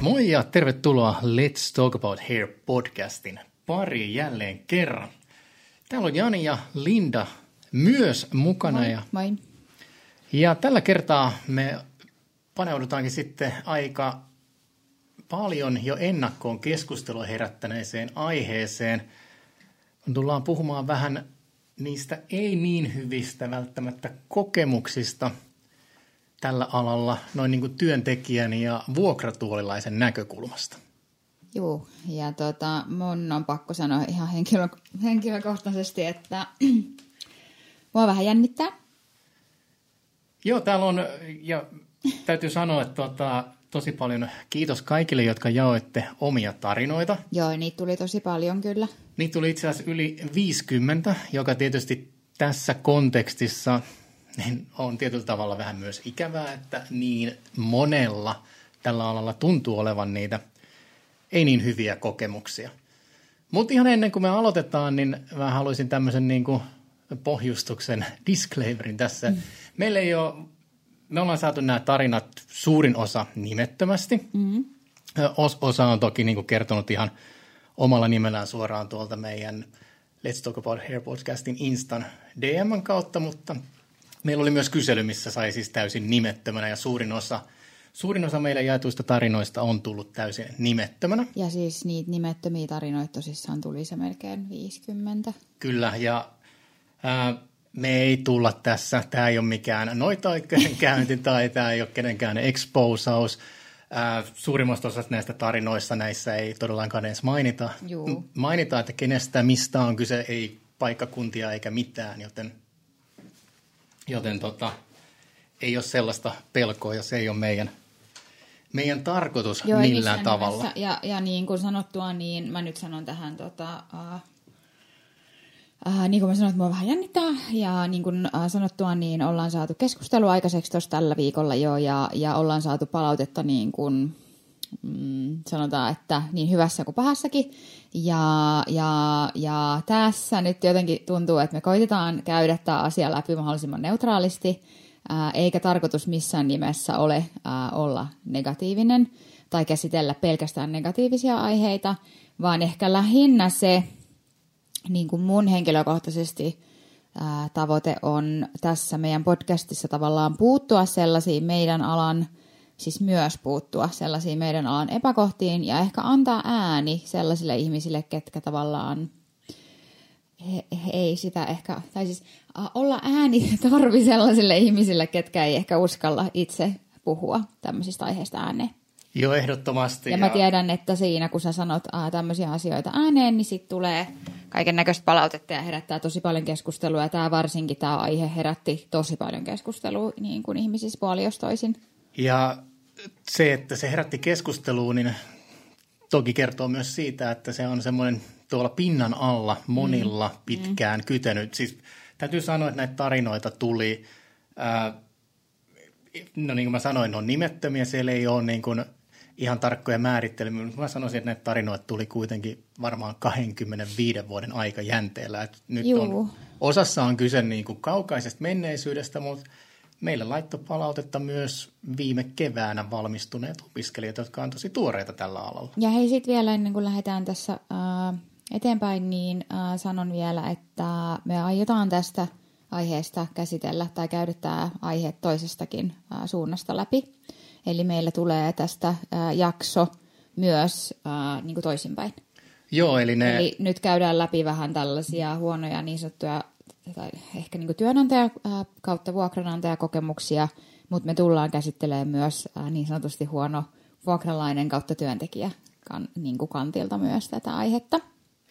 Moi ja tervetuloa Let's Talk About Hair podcastin pari jälleen kerran. Täällä on Jani ja Linda myös mukana. Moi, ja, moi. ja tällä kertaa me paneudutaankin sitten aika paljon jo ennakkoon keskustelua herättäneeseen aiheeseen. Me tullaan puhumaan vähän niistä ei niin hyvistä välttämättä kokemuksista tällä alalla noin niin kuin työntekijän ja vuokratuolilaisen näkökulmasta. Joo, ja tota, mun on pakko sanoa ihan henkilö, henkilökohtaisesti, että mua vähän jännittää. Joo, täällä on, ja täytyy sanoa, että tota, tosi paljon kiitos kaikille, jotka jaoitte omia tarinoita. Joo, niitä tuli tosi paljon kyllä. Niitä tuli itse asiassa yli 50, joka tietysti tässä kontekstissa niin on tietyllä tavalla vähän myös ikävää, että niin monella tällä alalla tuntuu olevan niitä ei niin hyviä kokemuksia. Mutta ihan ennen kuin me aloitetaan, niin mä haluaisin tämmöisen niin kuin pohjustuksen disclaimerin tässä. Mm. Meillä ei ole, me ollaan saatu nämä tarinat suurin osa nimettömästi. Mm-hmm. Os, osa on toki niin kuin kertonut ihan omalla nimellään suoraan tuolta meidän Let's Talk About Hair podcastin Instan DMn kautta, mutta meillä oli myös kysely, missä sai siis täysin nimettömänä ja suurin osa, suurin osa meille jaetuista tarinoista on tullut täysin nimettömänä. Ja siis niitä nimettömiä tarinoita tosissaan tuli se melkein 50. Kyllä, ja ää, me ei tulla tässä, tämä ei ole mikään noita käynti tai tämä ei ole kenenkään exposaus. Ää, suurimmasta osasta näistä tarinoista näissä ei todellakaan edes mainita, Juu. mainita, että kenestä, mistä on kyse, ei paikkakuntia eikä mitään, joten, joten tota, ei ole sellaista pelkoa, jos ei ole meidän, meidän tarkoitus Joo, millään tavalla. nimessä. Ja, ja niin kuin sanottua, niin mä nyt sanon tähän, tota, uh, uh, niin kuin mä sanoin, että mua vähän jännittää. Ja niin kuin uh, sanottua, niin ollaan saatu keskustelua aikaiseksi tuossa tällä viikolla jo. Ja, ja ollaan saatu palautetta niin kuin, mm, sanotaan, että niin hyvässä kuin pahassakin. Ja, ja, ja tässä nyt jotenkin tuntuu, että me koitetaan käydä tämä asia läpi mahdollisimman neutraalisti, ää, eikä tarkoitus missään nimessä ole ää, olla negatiivinen tai käsitellä pelkästään negatiivisia aiheita, vaan ehkä lähinnä se, niin kuin mun henkilökohtaisesti ää, tavoite on tässä meidän podcastissa tavallaan puuttua sellaisiin meidän alan, siis myös puuttua sellaisiin meidän alan epäkohtiin ja ehkä antaa ääni sellaisille ihmisille, ketkä tavallaan he, he ei sitä ehkä, tai siis olla ääni tarvi sellaisille ihmisille, ketkä ei ehkä uskalla itse puhua tämmöisistä aiheista ääneen. Joo, ehdottomasti. Ja mä tiedän, että siinä kun sä sanot ää, tämmöisiä asioita ääneen, niin sitten tulee kaiken näköistä palautetta ja herättää tosi paljon keskustelua. Ja tämä varsinkin tämä aihe herätti tosi paljon keskustelua niin kuin ihmisissä puoli jos toisin. Ja se, että se herätti keskusteluun, niin toki kertoo myös siitä, että se on semmoinen tuolla pinnan alla monilla mm. pitkään mm. kytenyt. Siis täytyy sanoa, että näitä tarinoita tuli, ää, no niin kuin mä sanoin, ne on nimettömiä, siellä ei ole niin kuin ihan tarkkoja määrittelemiä, mutta mä sanoisin, että näitä tarinoita tuli kuitenkin varmaan 25 vuoden aikajänteellä. Et nyt Juu. on, osassa on kyse niin kuin kaukaisesta menneisyydestä, mutta meille laittoi palautetta myös viime keväänä valmistuneet opiskelijat, jotka on tosi tuoreita tällä alalla. Ja hei sitten vielä ennen kuin lähdetään tässä äh, eteenpäin, niin äh, sanon vielä, että me aiotaan tästä aiheesta käsitellä tai käydä tämä aihe toisestakin äh, suunnasta läpi. Eli meillä tulee tästä äh, jakso myös äh, niin kuin toisinpäin. Joo, eli ne... Eli nyt käydään läpi vähän tällaisia huonoja niin sanottuja, tai ehkä niin työnantaja kautta vuokranantajakokemuksia, mutta me tullaan käsittelemään myös niin sanotusti huono vuokralainen kautta työntekijä kan, niin kuin kantilta myös tätä aihetta.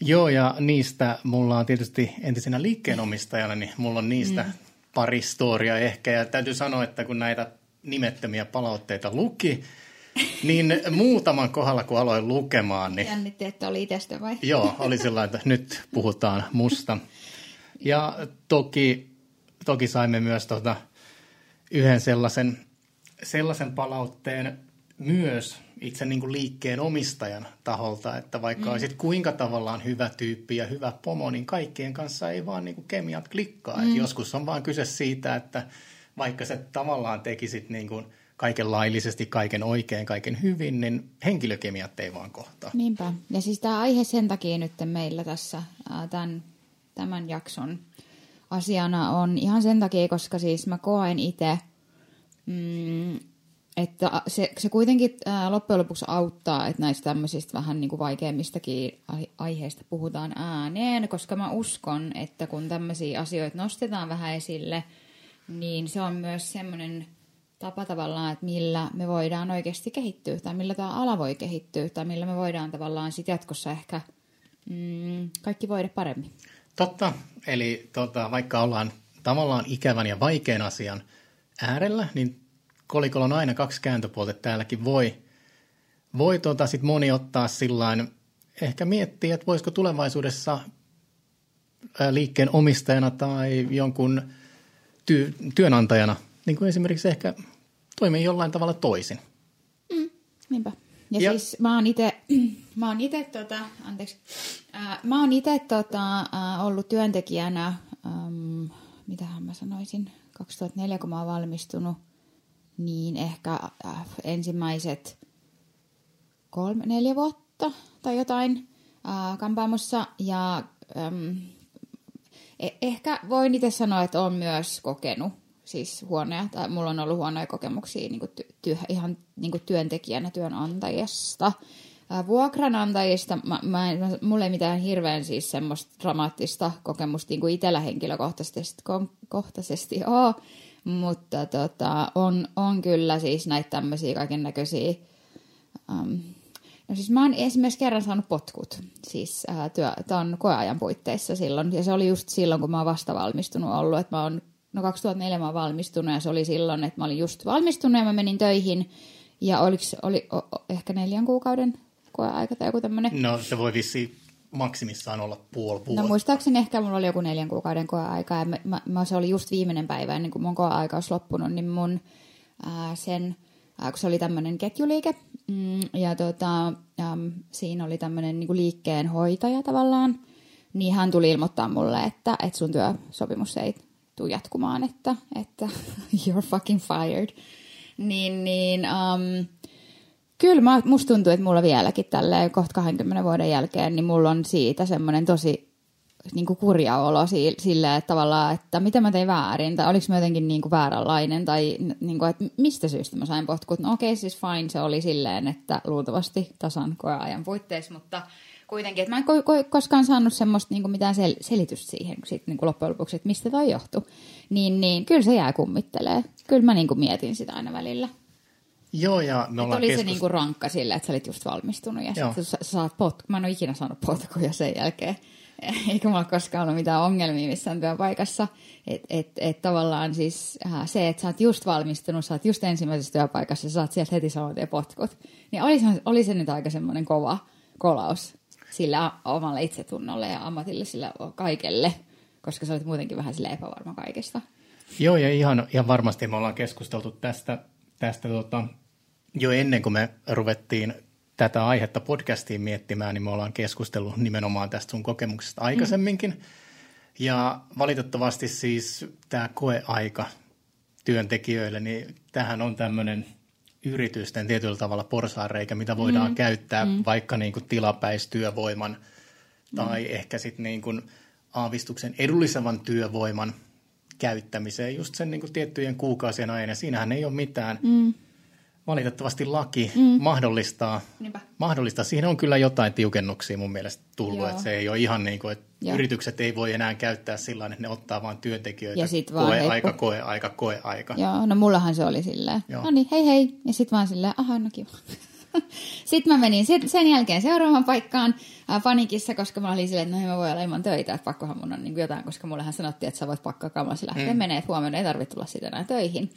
Joo, ja niistä mulla on tietysti entisenä liikkeenomistajana, niin mulla on niistä mm. pari storia ehkä. Ja täytyy sanoa, että kun näitä nimettömiä palautteita luki, niin muutaman kohdalla kun aloin lukemaan, niin... Jännitti, että oli itsestä vai? Joo, oli sellainen, että nyt puhutaan musta. Ja toki, toki saimme myös tota yhden sellaisen, sellaisen palautteen myös itse niin kuin liikkeen omistajan taholta, että vaikka mm. olisit kuinka tavallaan hyvä tyyppi ja hyvä pomo, niin kaikkien kanssa ei vaan niin kuin kemiat klikkaa. Mm. Et joskus on vaan kyse siitä, että vaikka sä tavallaan tekisit niin kuin kaiken laillisesti, kaiken oikein, kaiken hyvin, niin henkilökemiat ei vaan kohtaa. Niinpä. Ja siis tämä aihe sen takia nyt meillä tässä tämän, tämän jakson asiana on ihan sen takia, koska siis mä koen itse, mm, että se, se kuitenkin loppujen lopuksi auttaa, että näistä tämmöisistä vähän niin kuin vaikeimmistakin aiheista puhutaan ääneen, koska mä uskon, että kun tämmöisiä asioita nostetaan vähän esille, niin se on myös semmoinen tapa tavallaan, että millä me voidaan oikeasti kehittyä, tai millä tämä ala voi kehittyä, tai millä me voidaan tavallaan sitten jatkossa ehkä mm, kaikki voida paremmin. Totta, eli tota, vaikka ollaan tavallaan ikävän ja vaikean asian äärellä, niin kolikolla on aina kaksi kääntöpuolta, täälläkin voi, voi tota, sit moni ottaa sillain, ehkä miettiä, että voisiko tulevaisuudessa liikkeen omistajana tai jonkun ty- työnantajana, niin kuin esimerkiksi ehkä toimii jollain tavalla toisin. Mm, niinpä. Ja, ja siis mä oon itse, mä oon ite, tota, anteeksi, ää, mä oon ite tota, ää, ollut työntekijänä, äm, mitähän mä sanoisin, 2004 kun mä oon valmistunut, niin ehkä äh, ensimmäiset kolme, neljä vuotta tai jotain äh, kampaamossa. Ja ähm, e- ehkä voin itse sanoa, että on myös kokenut siis huonoja, tai mulla on ollut huonoja kokemuksia niin ty- ty- ihan niin työntekijänä työnantajasta. Vuokranantajista, mä, mä, mulla ei mitään hirveän siis semmoista dramaattista kokemusta niin kuin itsellä henkilökohtaisesti kohtaisesti ole, mutta tota, on, on kyllä siis näitä tämmöisiä kaiken näköisiä um, No siis mä oon esimerkiksi kerran saanut potkut, siis äh, työ, ton koeajan puitteissa silloin, ja se oli just silloin, kun mä oon vasta valmistunut ollut, että mä oon, no 2004 mä valmistunut, ja se oli silloin, että mä olin just valmistunut, ja mä menin töihin, ja oliks, oli o, o, ehkä neljän kuukauden koeaika tai joku tämmöinen. No se voi vissi maksimissaan olla puoli vuotta. No muistaakseni ehkä mulla oli joku neljän kuukauden koeaika, ja mä, mä, mä, se oli just viimeinen päivä ennen kuin mun koeaika olisi loppunut, niin mun ää, sen kun se oli tämmöinen ketjuliike, mm, ja tota, äm, siinä oli tämmöinen niin liikkeen hoitaja tavallaan, niin hän tuli ilmoittaa mulle, että, että sun työsopimus ei tule jatkumaan, että, että you're fucking fired. Niin, niin um, kyllä mä, musta tuntuu, että mulla vieläkin tälle kohta 20 vuoden jälkeen, niin mulla on siitä semmoinen tosi niin kuin kurja olo sille, että tavallaan, että mitä mä tein väärin, tai oliko mä jotenkin niin kuin vääränlainen, tai niin kuin, että mistä syystä mä sain potkut. No okei, okay, siis fine, se oli silleen, että luultavasti tasan koeajan puitteissa, mutta kuitenkin, että mä en ko- ko- koskaan saanut semmoista niin kuin mitään sel- selitystä siihen sit, niin kuin loppujen lopuksi, että mistä toi johtui. Niin, niin kyllä se jää kummittelee. Kyllä mä niin kuin mietin sitä aina välillä. Joo, ja me ollaan oli keskus... se niinku rankka sille, että sä olit just valmistunut ja sitten sä, sä saat potku. Mä en ole ikinä saanut potkuja sen jälkeen. eikä mulla koskaan ollut mitään ongelmia missään työpaikassa. Että et, et tavallaan siis äh, se, että sä oot just valmistunut, sä oot just ensimmäisessä työpaikassa, sä saat sieltä heti saman potkut. Niin oli, oli se nyt aika semmoinen kova kolaus sillä omalle itsetunnolle ja ammatilliselle kaikelle, koska sä olit muutenkin vähän sille epävarma kaikesta. Joo, ja ihan, ihan varmasti me ollaan keskusteltu tästä, tästä tota, jo ennen kuin me ruvettiin tätä aihetta podcastiin miettimään, niin me ollaan keskustellut nimenomaan tästä sun kokemuksesta aikaisemminkin. Mm. Ja valitettavasti siis tämä koeaika työntekijöille, niin tähän on tämmöinen yritysten tietyllä tavalla porsaanreikä, mitä voidaan mm. käyttää mm. vaikka niin kuin tilapäistyövoiman tai mm. ehkä sitten niin kuin aavistuksen edullisevan työvoiman käyttämiseen just sen niin kuin tiettyjen kuukausien ajan. Ja siinähän ei ole mitään mm valitettavasti laki mm. mahdollistaa, mahdollistaa. Siihen on kyllä jotain tiukennuksia mun mielestä tullut, Joo. että se ei ole ihan niin kuin, että Joo. yritykset ei voi enää käyttää sillä että ne ottaa vain työntekijöitä. Ja sit vaan koe heippu. aika, koe aika, koe aika. Joo, no mullahan se oli silleen, no niin, hei hei, ja sitten vaan silleen, aha, no kiva. sitten mä menin sen jälkeen seuraavaan paikkaan äh, panikissa, koska mä olin silleen, että no mä voi olla ilman töitä, että pakkohan mun on niin jotain, koska mullehan sanottiin, että sä voit pakkaa kamasi lähteä mm. menee, että huomenna ei tarvitse tulla sitä enää töihin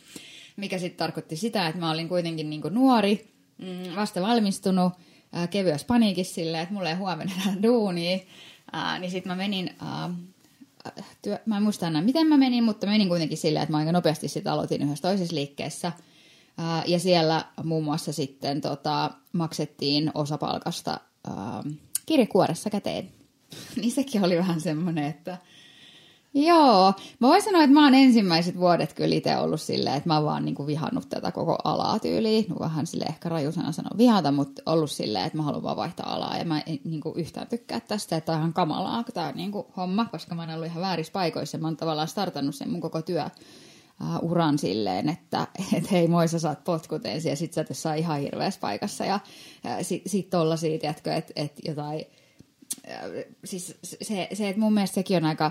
mikä sitten tarkoitti sitä, että mä olin kuitenkin niin nuori, mm, vasta valmistunut, ää, kevyessä paniikissa silleen, että mulla ei huomenna enää duunia, niin sitten mä menin, ää, työ, mä en muista enää miten mä menin, mutta menin kuitenkin silleen, että mä aika nopeasti sitten aloitin yhdessä toisessa liikkeessä, ää, ja siellä muun muassa sitten tota, maksettiin osapalkasta ää, kirjekuoressa käteen. niin sekin oli vähän semmoinen, että Joo, mä voin sanoa, että mä oon ensimmäiset vuodet kyllä itse ollut silleen, että mä oon vaan niinku vihannut tätä koko alaa tyyliin. No vähän sille ehkä rajusena sanoa vihata, mutta ollut silleen, että mä haluan vaan vaihtaa alaa. Ja mä en niinku yhtään tykkää tästä, että on ihan kamalaa tää niinku homma, koska mä oon ollut ihan väärissä paikoissa. Mä oon tavallaan startannut sen mun koko työ uran silleen, että et hei moi sä saat potkut ensin ja sit sä et saa ihan hirveässä paikassa ja uh, sit, sit tollasia, tiedätkö, että et jotain siis se, se, että mun mielestä sekin on aika,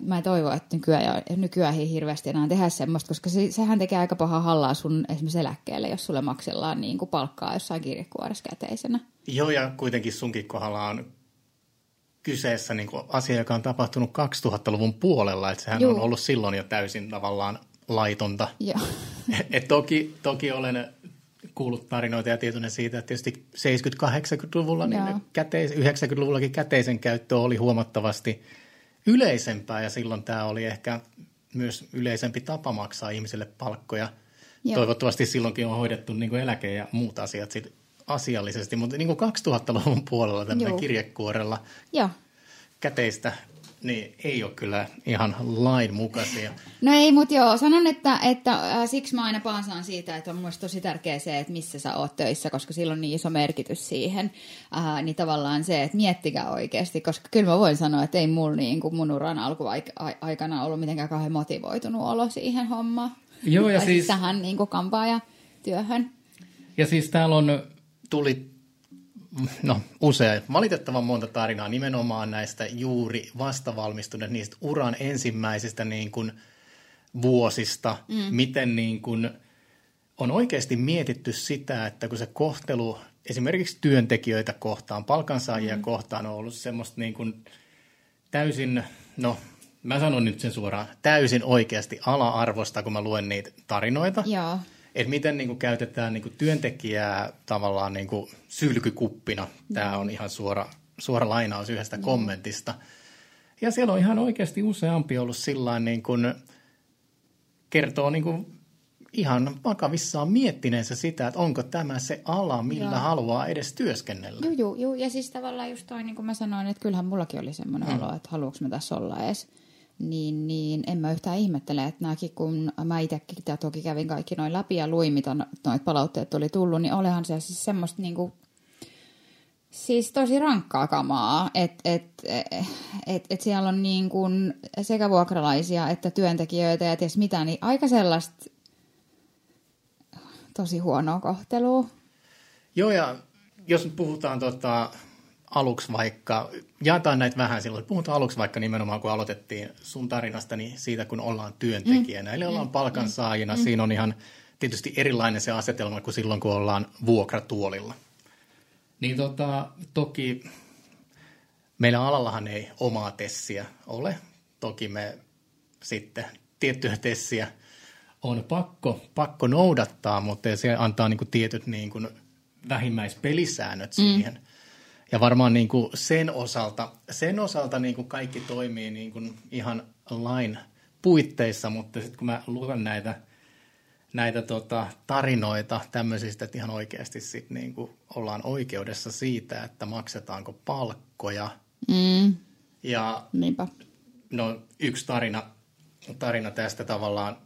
mä en toivo, että nykyään, nykyään ei hirveästi enää tehdä semmoista, koska se, sehän tekee aika pahaa hallaa sun esimerkiksi eläkkeelle, jos sulle maksellaan niin kuin palkkaa jossain kirjekuoressa käteisenä. Joo, ja kuitenkin sunkin kohdalla on kyseessä niin kuin asia, joka on tapahtunut 2000-luvun puolella, että sehän Juu. on ollut silloin jo täysin tavallaan laitonta. Joo. Et toki, toki olen kuullut tarinoita ja tietoinen siitä, että tietysti 70-80-luvulla, niin käteis, 90-luvullakin käteisen käyttö oli huomattavasti yleisempää ja silloin tämä oli ehkä myös yleisempi tapa maksaa ihmisille palkkoja. Joo. Toivottavasti silloinkin on hoidettu niin kuin eläke ja muut asiat sit asiallisesti, mutta niin kuin 2000-luvun puolella tämmöinen kirjekuorella Joo. käteistä niin ei ole kyllä ihan lainmukaisia. No ei, mutta joo, sanon, että, että äh, siksi mä aina paasaan siitä, että on mun tosi tärkeää se, että missä sä oot töissä, koska sillä on niin iso merkitys siihen. Äh, niin tavallaan se, että miettikää oikeasti, koska kyllä mä voin sanoa, että ei mulla niin kuin mun uran alkuaikana ollut mitenkään kauhean motivoitunut olo siihen hommaan. Joo, ja siis... siis... Tähän niin kuin työhön. Ja siis täällä on, tuli no usein, valitettavan monta tarinaa nimenomaan näistä juuri vastavalmistuneista, niistä uran ensimmäisistä niin kuin vuosista, mm. miten niin kuin on oikeasti mietitty sitä, että kun se kohtelu esimerkiksi työntekijöitä kohtaan, palkansaajia mm. kohtaan on ollut semmoista niin kuin täysin, no mä sanon nyt sen suoraan, täysin oikeasti ala-arvosta, kun mä luen niitä tarinoita. Joo että miten niin kuin käytetään niin kuin työntekijää tavallaan niin kuin sylkykuppina. Tämä on ihan suora, suora lainaus yhdestä mm. kommentista. Ja siellä on ihan oikeasti useampi ollut sillä niin kuin kertoo niin kuin ihan vakavissaan miettineensä sitä, että onko tämä se ala, millä Joo. haluaa edes työskennellä. Joo, joo, joo. Ja siis tavallaan just toi, niin kuin mä sanoin, että kyllähän mullakin oli semmoinen mm. olo, että haluanko mä tässä olla edes niin, niin en mä yhtään ihmettele, että nämäkin, kun mä itsekin toki kävin kaikki noin läpi ja luin, mitä no, noit palautteet oli tullut, niin olehan se siis semmoista niinku, siis tosi rankkaa kamaa, että et, et, et siellä on niin kuin sekä vuokralaisia että työntekijöitä ja ties mitä, niin aika sellaista tosi huonoa kohtelua. Joo, ja jos puhutaan tota, aluksi vaikka, jaetaan näitä vähän silloin, puhutaan aluksi vaikka nimenomaan, kun aloitettiin sun tarinasta, niin siitä, kun ollaan työntekijänä, mm. eli ollaan mm. palkansaajina, mm. siinä on ihan tietysti erilainen se asetelma kuin silloin, kun ollaan vuokratuolilla. Niin tota, toki meillä alallahan ei omaa tessiä ole. Toki me sitten tiettyjä tessiä on pakko, pakko noudattaa, mutta se antaa niin kuin tietyt niin kuin vähimmäispelisäännöt mm. Ja varmaan niin kuin sen osalta, sen osalta niin kuin kaikki toimii niin kuin ihan lain puitteissa, mutta sitten kun mä luen näitä, näitä tota, tarinoita tämmöisistä, että ihan oikeasti sit niin kuin ollaan oikeudessa siitä, että maksetaanko palkkoja. Mm. Ja Niinpä. No, yksi tarina, tarina tästä tavallaan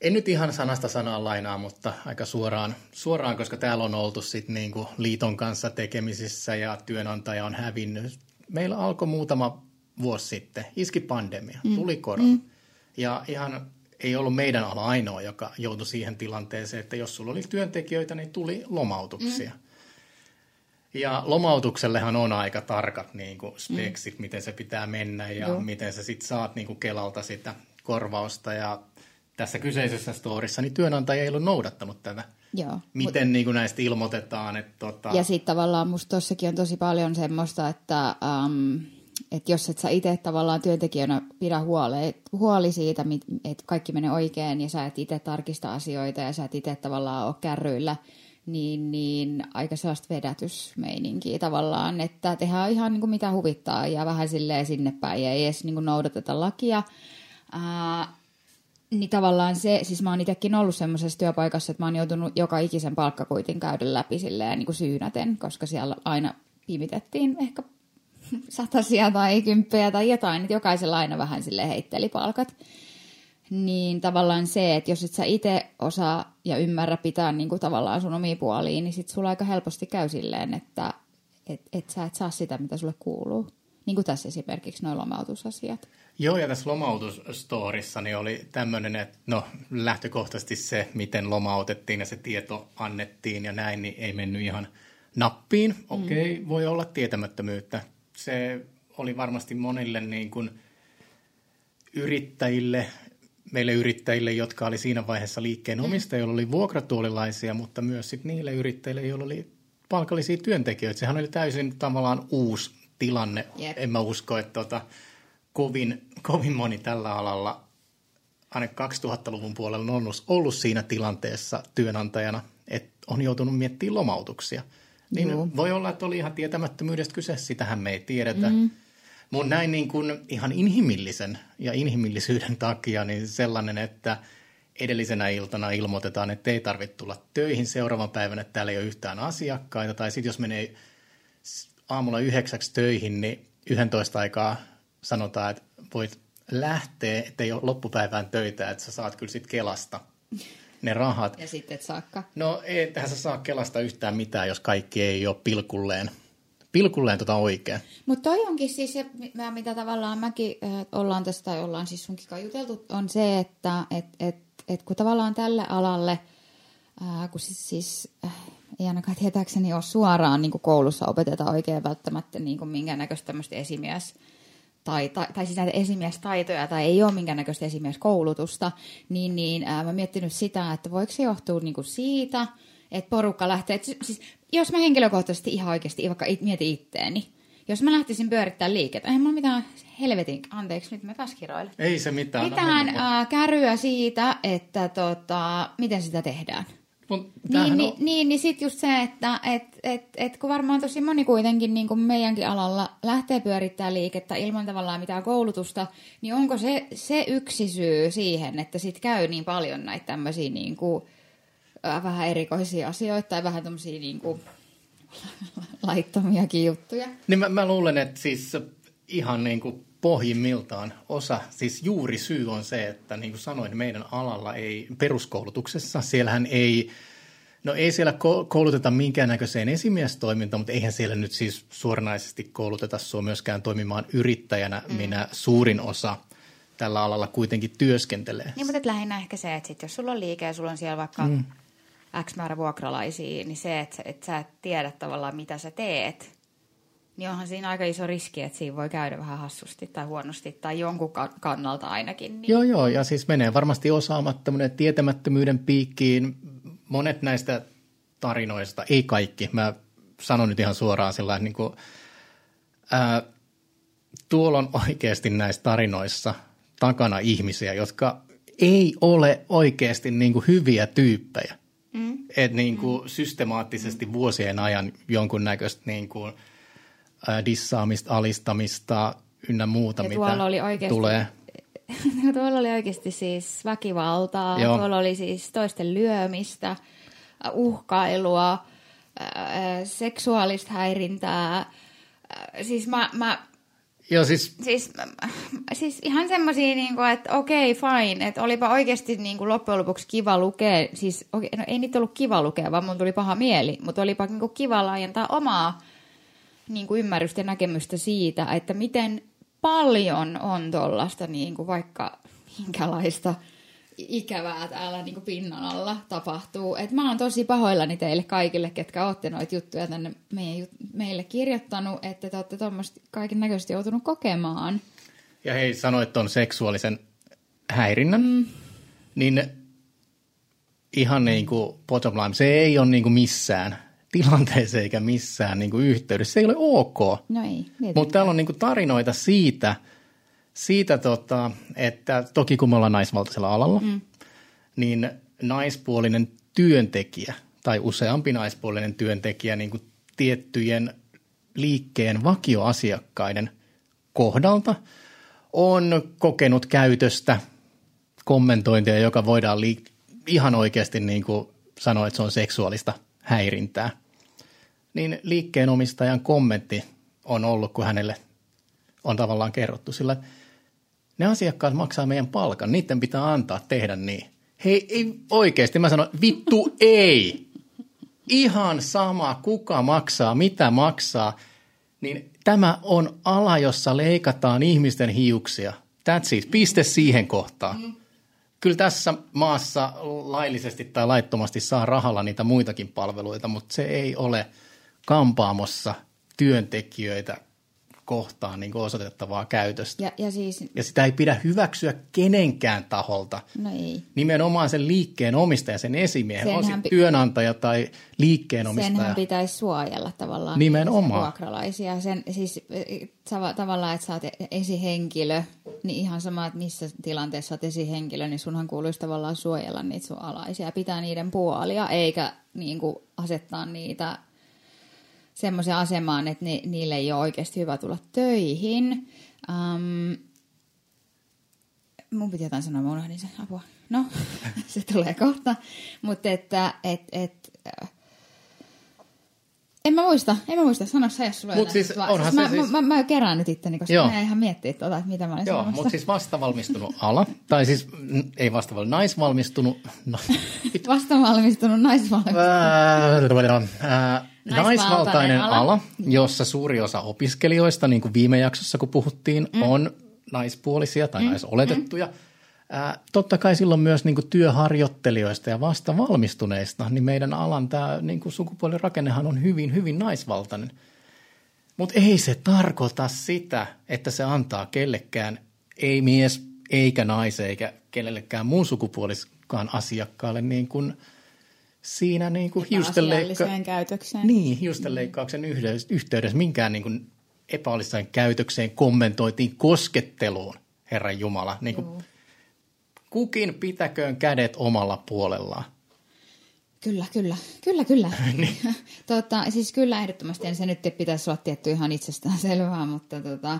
en nyt ihan sanasta sanaa lainaa, mutta aika suoraan, suoraan koska täällä on oltu sit niinku liiton kanssa tekemisissä ja työnantaja on hävinnyt. Meillä alkoi muutama vuosi sitten, iski pandemia, mm. tuli korona. Mm. Ja ihan ei ollut meidän ala ainoa, joka joutui siihen tilanteeseen, että jos sulla oli työntekijöitä, niin tuli lomautuksia. Mm. Ja lomautuksellehan on aika tarkat niin kuin speksit, mm. miten se pitää mennä ja Joo. miten sä sitten saat niin kuin Kelalta sitä korvausta ja tässä kyseisessä storissa, niin työnantaja ei ollut noudattanut tätä. Joo. Miten mut... niin kuin näistä ilmoitetaan. Että tota... Ja sitten tavallaan musta tossakin on tosi paljon semmoista, että, um, että jos et sä itse tavallaan työntekijänä pidä huole, huoli siitä, että kaikki menee oikein ja sä et itse tarkista asioita ja sä et itse tavallaan ole kärryillä, niin, niin aika sellaista vedätysmeininkiä tavallaan, että tehdään ihan niin kuin mitä huvittaa ja vähän silleen sinne päin ja ei edes niin kuin noudateta lakia. Uh, niin tavallaan se, siis mä oon itsekin ollut semmoisessa työpaikassa, että mä oon joutunut joka ikisen palkkakuitin käydä läpi silleen niin kuin syynäten, koska siellä aina pimitettiin ehkä satasia tai kymppejä tai jotain, että jokaisella aina vähän sille heitteli palkat. Niin tavallaan se, että jos et sä itse osaa ja ymmärrä pitää niin kuin tavallaan sun omia puoliin, niin sit sulla aika helposti käy silleen, että et, et sä et saa sitä, mitä sulle kuuluu. Niin kuin tässä esimerkiksi nuo lomautusasiat. Joo, ja tässä lomautusstorissa niin oli tämmöinen, että no lähtökohtaisesti se, miten lomautettiin ja se tieto annettiin ja näin, niin ei mennyt ihan nappiin. Okei, okay, mm. voi olla tietämättömyyttä. Se oli varmasti monille niin kuin yrittäjille, meille yrittäjille, jotka oli siinä vaiheessa liikkeen omistajia, joilla oli vuokratuolilaisia, mutta myös sit niille yrittäjille, joilla oli palkallisia työntekijöitä. Sehän oli täysin tavallaan uusi tilanne. Yep. En mä usko, että tota, kovin, kovin moni tällä alalla aina 2000-luvun puolella on ollut, siinä tilanteessa työnantajana, että on joutunut miettimään lomautuksia. Niin Joo. voi olla, että oli ihan tietämättömyydestä kyse, sitähän me ei tiedetä. Mm. Mutta näin niin kuin ihan inhimillisen ja inhimillisyyden takia niin sellainen, että edellisenä iltana ilmoitetaan, että ei tarvitse tulla töihin seuraavan päivänä, että täällä ei ole yhtään asiakkaita. Tai sitten jos menee aamulla yhdeksäksi töihin, niin 11 aikaa sanotaan, että voit lähteä, että ei ole loppupäivään töitä, että sä saat kyllä sitten Kelasta ne rahat. Ja sitten et saakka. No ei tähän sä saa Kelasta yhtään mitään, jos kaikki ei ole pilkulleen, pilkulleen tota oikein. Mutta toi onkin siis se, mitä tavallaan mäkin äh, ollaan tästä, tai ollaan siis sunkin juteltu, on se, että et, et, et kun tavallaan tälle alalle, äh, kun siis, siis äh, ei ainakaan tietääkseni ole suoraan niin koulussa opeteta oikein välttämättä niin minkäännäköistä tämmöistä esimies tai, tai, tai siis näitä esimiestaitoja tai ei ole minkäännäköistä esimieskoulutusta, niin, niin ää, mä miettinyt sitä, että voiko se johtua niin kuin siitä, että porukka lähtee, että siis, jos mä henkilökohtaisesti ihan oikeasti vaikka it, mietin itteeni, jos mä lähtisin pyörittämään liikettä, ei mulla mitään helvetin, anteeksi, nyt mä taas kiroilen. Ei se mitään. Mitään ää, käryä siitä, että tota, miten sitä tehdään. Niin, on... niin, niin, niin sitten just se, että et, et, et, kun varmaan tosi moni kuitenkin niin kuin meidänkin alalla lähtee pyörittämään liikettä ilman tavallaan mitään koulutusta, niin onko se, se yksi syy siihen, että sitten käy niin paljon näitä tämmöisiä niin kuin, äh, vähän erikoisia asioita tai vähän tämmöisiä niin kuin, laittomiakin juttuja? Niin mä, mä luulen, että siis ihan niin kuin pohjimmiltaan osa, siis juuri syy on se, että niin kuin sanoin, meidän alalla ei, peruskoulutuksessa, siellähän ei, no ei siellä kouluteta minkäännäköiseen esimiestoimintaan, mutta eihän siellä nyt siis suoranaisesti kouluteta sinua myöskään toimimaan yrittäjänä, mm. minä suurin osa tällä alalla kuitenkin työskentelee. Niin, mutta lähinnä ehkä se, että sit jos sulla on liike ja sulla on siellä vaikka mm. X määrä vuokralaisia, niin se, että, että sä et tiedä tavallaan mitä sä teet, niin onhan siinä aika iso riski, että siinä voi käydä vähän hassusti tai huonosti tai jonkun kannalta ainakin. Niin. Joo, joo, ja siis menee varmasti osaamattomuuden tietämättömyyden piikkiin. Monet näistä tarinoista, ei kaikki, mä sanon nyt ihan suoraan sillä niin kuin, ää, tuolla on oikeasti näissä tarinoissa takana ihmisiä, jotka ei ole oikeasti niin kuin hyviä tyyppejä. Mm. Että niin kuin mm. systemaattisesti vuosien ajan jonkunnäköistä niin kuin – dissaamista, alistamista ynnä muuta, ja mitä oli oikeasti, tulee. tuolla oli oikeasti siis väkivaltaa, Joo. tuolla oli siis toisten lyömistä, uhkailua, seksuaalista häirintää. Siis mä, mä Joo, siis... Siis, siis ihan semmoisia, niin kuin, että okei, okay, fine, että olipa oikeasti niin kuin loppujen lopuksi kiva lukea, siis okay, no ei niitä ollut kiva lukea, vaan mun tuli paha mieli, mutta olipa niin kuin kiva laajentaa omaa niin kuin ymmärrystä ja näkemystä siitä, että miten paljon on tuollaista niin kuin vaikka minkälaista ikävää täällä niin kuin pinnan alla tapahtuu. Et mä oon tosi pahoillani teille kaikille, ketkä olette noita juttuja tänne meidän, meille kirjoittanut, että te olette tuommoista kaiken näköisesti joutunut kokemaan. Ja hei, sanoit tuon seksuaalisen häirinnän, mm. niin ihan niin kuin bottom line, se ei ole niin kuin missään tilanteeseen eikä missään niin kuin yhteydessä. Se ei ole ok. No ei. Mutta täällä on niin kuin tarinoita siitä, siitä tota, että toki kun me ollaan naisvaltaisella alalla, mm. niin naispuolinen työntekijä tai useampi naispuolinen työntekijä niin kuin tiettyjen liikkeen vakioasiakkaiden kohdalta on kokenut käytöstä, kommentointia, joka voidaan li- ihan oikeasti niin kuin sanoa, että se on seksuaalista häirintää – niin liikkeenomistajan kommentti on ollut, kun hänelle on tavallaan kerrottu. Sillä ne asiakkaat maksaa meidän palkan, niiden pitää antaa tehdä niin. Hei, ei oikeasti, mä sanon, vittu ei. Ihan sama, kuka maksaa, mitä maksaa, niin tämä on ala, jossa leikataan ihmisten hiuksia. That's it, piste siihen kohtaan. Mm. Kyllä tässä maassa laillisesti tai laittomasti saa rahalla niitä muitakin palveluita, mutta se ei ole kampaamossa työntekijöitä kohtaan niin osoitettavaa käytöstä. Ja, ja, siis, ja sitä ei pidä hyväksyä kenenkään taholta. No ei. Nimenomaan sen liikkeen omistaja, sen esimiehen, on sitten työnantaja tai liikkeen omistaja. Senhän pitäisi suojella tavallaan Nimenomaan. vuokralaisia. Sen, siis tavallaan, että sä oot esihenkilö, niin ihan sama, että missä tilanteessa oot esihenkilö, niin sunhan kuuluisi tavallaan suojella niitä sun alaisia, pitää niiden puolia, eikä niin kuin, asettaa niitä semmoiseen asemaan, että ni, niille ei ole oikeasti hyvä tulla töihin. Um, mun piti jotain sanoa, mä unohdin sen apua. No, se tulee kohta. Mutta että, et, et, äh, en mä muista, en mä muista, sano sä, jos sulla Mut siis onhan siis se mä, siis... Mä, mä, mä kerään nyt itteni, koska Joo. mä ihan miettiä tuota, että mitä mä olin Joo, mutta siis vastavalmistunut ala, tai siis ei vastavalmistunut, naisvalmistunut, no, vastavalmistunut, naisvalmistunut. Naisvaltainen ala. ala, jossa suuri osa opiskelijoista, niin kuin viime jaksossa kun puhuttiin, mm. on naispuolisia tai mm. naisoletettuja. Ää, totta kai silloin myös niin kuin työharjoittelijoista ja vasta valmistuneista, niin meidän alan tämä niin kuin sukupuolirakennehan on hyvin, hyvin naisvaltainen. Mutta ei se tarkoita sitä, että se antaa kellekään, ei mies eikä naisen eikä kenellekään muun sukupuoliskaan asiakkaalle niin kuin – siinä niin kuin hiustenleikka- käytökseen. Niin, hiustenleikkauksen yhteydessä minkään niin kuin epäolliseen käytökseen kommentoitiin kosketteluun, Herran Jumala. Niin kuin kukin pitäköön kädet omalla puolellaan. Kyllä, kyllä, kyllä, kyllä. niin. tota, siis kyllä ehdottomasti, se nyt pitäisi olla tietty ihan itsestään selvää, mutta tota,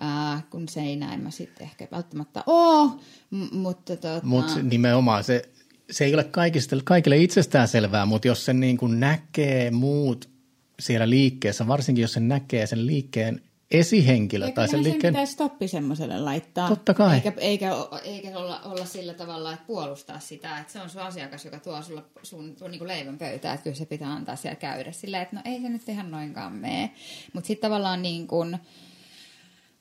ää, kun se ei näin mä sitten ehkä välttämättä ole, m- mutta tota... Mut nimenomaan se se ei ole kaikista, kaikille itsestään selvää, mutta jos sen niin kuin näkee muut siellä liikkeessä, varsinkin jos sen näkee sen liikkeen esihenkilö Eikö tai sen liikkeen... pitäisi stoppi semmoiselle laittaa. Totta kai. Eikä, eikä, eikä olla, olla sillä tavalla, että puolustaa sitä, että se on sun asiakas, joka tuo sulle sun, sun niin leivän pöytään, että kyllä se pitää antaa siellä käydä. Sillä että no ei se nyt ihan noinkaan mene. Mutta sitten tavallaan niin kuin,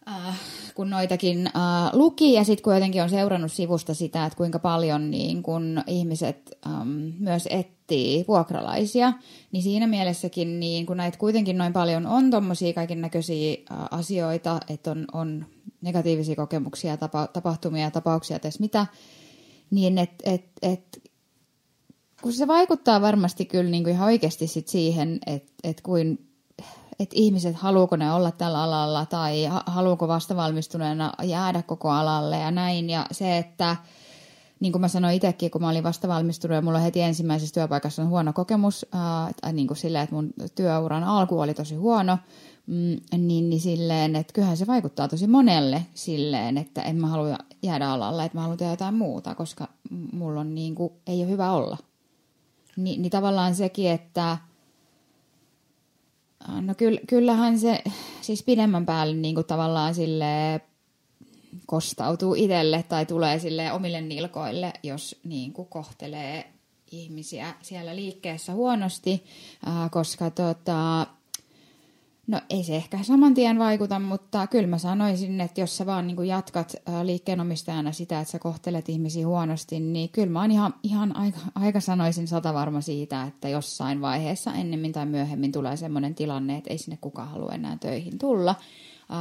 äh, kun noitakin äh, luki ja sitten kun jotenkin on seurannut sivusta sitä, että kuinka paljon niin kun ihmiset ähm, myös etsii vuokralaisia, niin siinä mielessäkin, niin kun näitä kuitenkin noin paljon on tuommoisia kaiken näköisiä äh, asioita, että on, on negatiivisia kokemuksia, tapa, tapahtumia, tapauksia, ties mitä, niin että et, et, kun se vaikuttaa varmasti kyllä niin kuin ihan oikeasti sit siihen, että et kuin että ihmiset, haluuko ne olla tällä alalla tai haluuko vastavalmistuneena jäädä koko alalle ja näin. Ja se, että niin kuin mä sanoin itsekin, kun mä olin vastavalmistunut ja mulla heti ensimmäisessä työpaikassa on huono kokemus, tai niin kuin silleen, että mun työuran alku oli tosi huono, mm, niin, niin silleen, että kyllähän se vaikuttaa tosi monelle silleen, että en mä halua jäädä alalle, että mä haluan tehdä jotain muuta, koska mulla on niin kuin, ei ole hyvä olla. Ni, niin tavallaan sekin, että No kyllähän se siis pidemmän päälle niin kuin tavallaan sille kostautuu itselle tai tulee sille omille nilkoille, jos niin kuin kohtelee ihmisiä siellä liikkeessä huonosti, koska tota, No ei se ehkä saman tien vaikuta, mutta kyllä mä sanoisin, että jos sä vaan niin jatkat liikkeenomistajana sitä, että sä kohtelet ihmisiä huonosti, niin kyllä mä oon ihan, ihan aika, aika sanoisin sata varma siitä, että jossain vaiheessa ennemmin tai myöhemmin tulee sellainen tilanne, että ei sinne kukaan halua enää töihin tulla.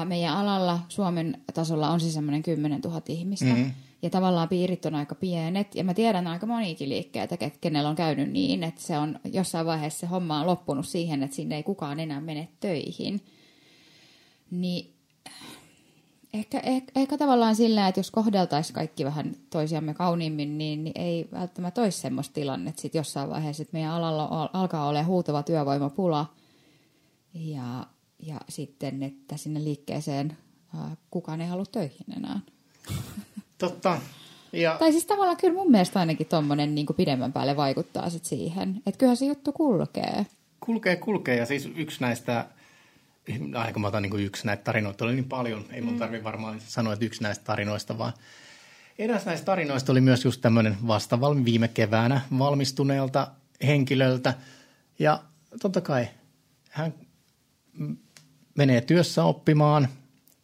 Meidän alalla Suomen tasolla on siis semmoinen 10 000 ihmistä. Mm-hmm ja tavallaan piirit on aika pienet. Ja mä tiedän aika monikin liikkeitä, kenellä on käynyt niin, että se on jossain vaiheessa se homma on loppunut siihen, että sinne ei kukaan enää mene töihin. Niin ehkä, ehkä, ehkä tavallaan sillä, että jos kohdeltaisiin kaikki vähän toisiamme kauniimmin, niin, niin ei välttämättä olisi semmoista tilannetta sitten jossain vaiheessa, että meidän alalla alkaa olla huutava työvoimapula. Ja, ja sitten, että sinne liikkeeseen kukaan ei halua töihin enää. Totta. Ja... Tai siis tavallaan kyllä mun mielestä ainakin tuommoinen niin pidemmän päälle vaikuttaa sit siihen. Että kyllähän se juttu kulkee. Kulkee, kulkee. Ja siis yksi näistä aika mä otan niin kuin yksi näitä tarinoita, oli niin paljon, ei mun mm. tarvitse varmaan sanoa, että yksi näistä tarinoista, vaan eräs näistä tarinoista oli myös just tämmöinen vastavalmi viime keväänä valmistuneelta henkilöltä, ja totta kai hän menee työssä oppimaan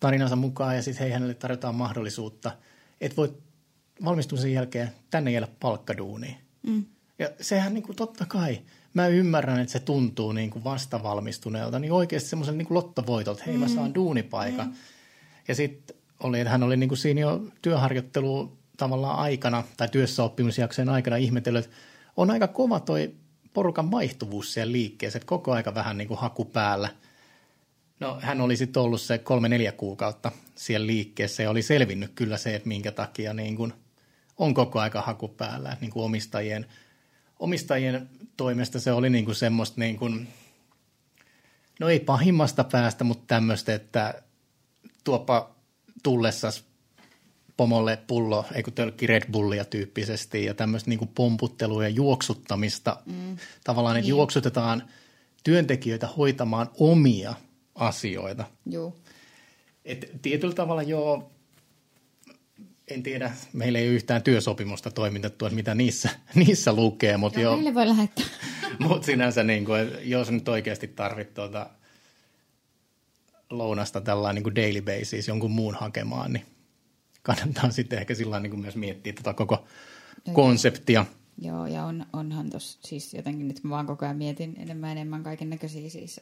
tarinansa mukaan ja sitten hei hänelle tarjotaan mahdollisuutta, että voit valmistumisen jälkeen tänne jäädä palkkaduuniin. Mm. Ja sehän niin kuin totta kai, mä ymmärrän, että se tuntuu niin kuin vastavalmistuneelta, niin oikeasti semmoisen niin lottovoitolta, että hei mä mm. saan duunipaikan. Mm. Ja sitten oli, että hän oli niin kuin siinä jo työharjoittelu tavallaan aikana tai työssäoppimisjaksojen aikana ihmetellyt, että on aika kova toi porukan vaihtuvuus siellä liikkeessä, että koko aika vähän niin kuin haku päällä. No hän oli sitten ollut se kolme-neljä kuukautta siellä liikkeessä ja oli selvinnyt kyllä se, että minkä takia niin kuin on koko aika haku päällä, niin kuin omistajien, omistajien toimesta se oli niin kuin semmoista niin kuin, no ei pahimmasta päästä, mutta tämmöistä, että tuopa tullessas pomolle pullo, ei kun tölkki Red Bullia tyyppisesti ja tämmöistä niin pomputtelua ja juoksuttamista. Mm. Tavallaan, että niin. juoksutetaan työntekijöitä hoitamaan omia asioita. Joo. Et tietyllä tavalla joo, en tiedä, meillä ei ole yhtään työsopimusta toimitettu, että mitä niissä, niissä lukee. Mutta joo, meille voi lähettää. Mutta sinänsä, niin kuin, jos nyt oikeasti tarvit tuota lounasta tällainen niin daily basis jonkun muun hakemaan, niin kannattaa sitten ehkä sillä niin kuin myös miettiä tätä koko konseptia. Joo, ja on, onhan tuossa siis jotenkin nyt mä vaan koko ajan mietin enemmän enemmän kaiken näköisiä siis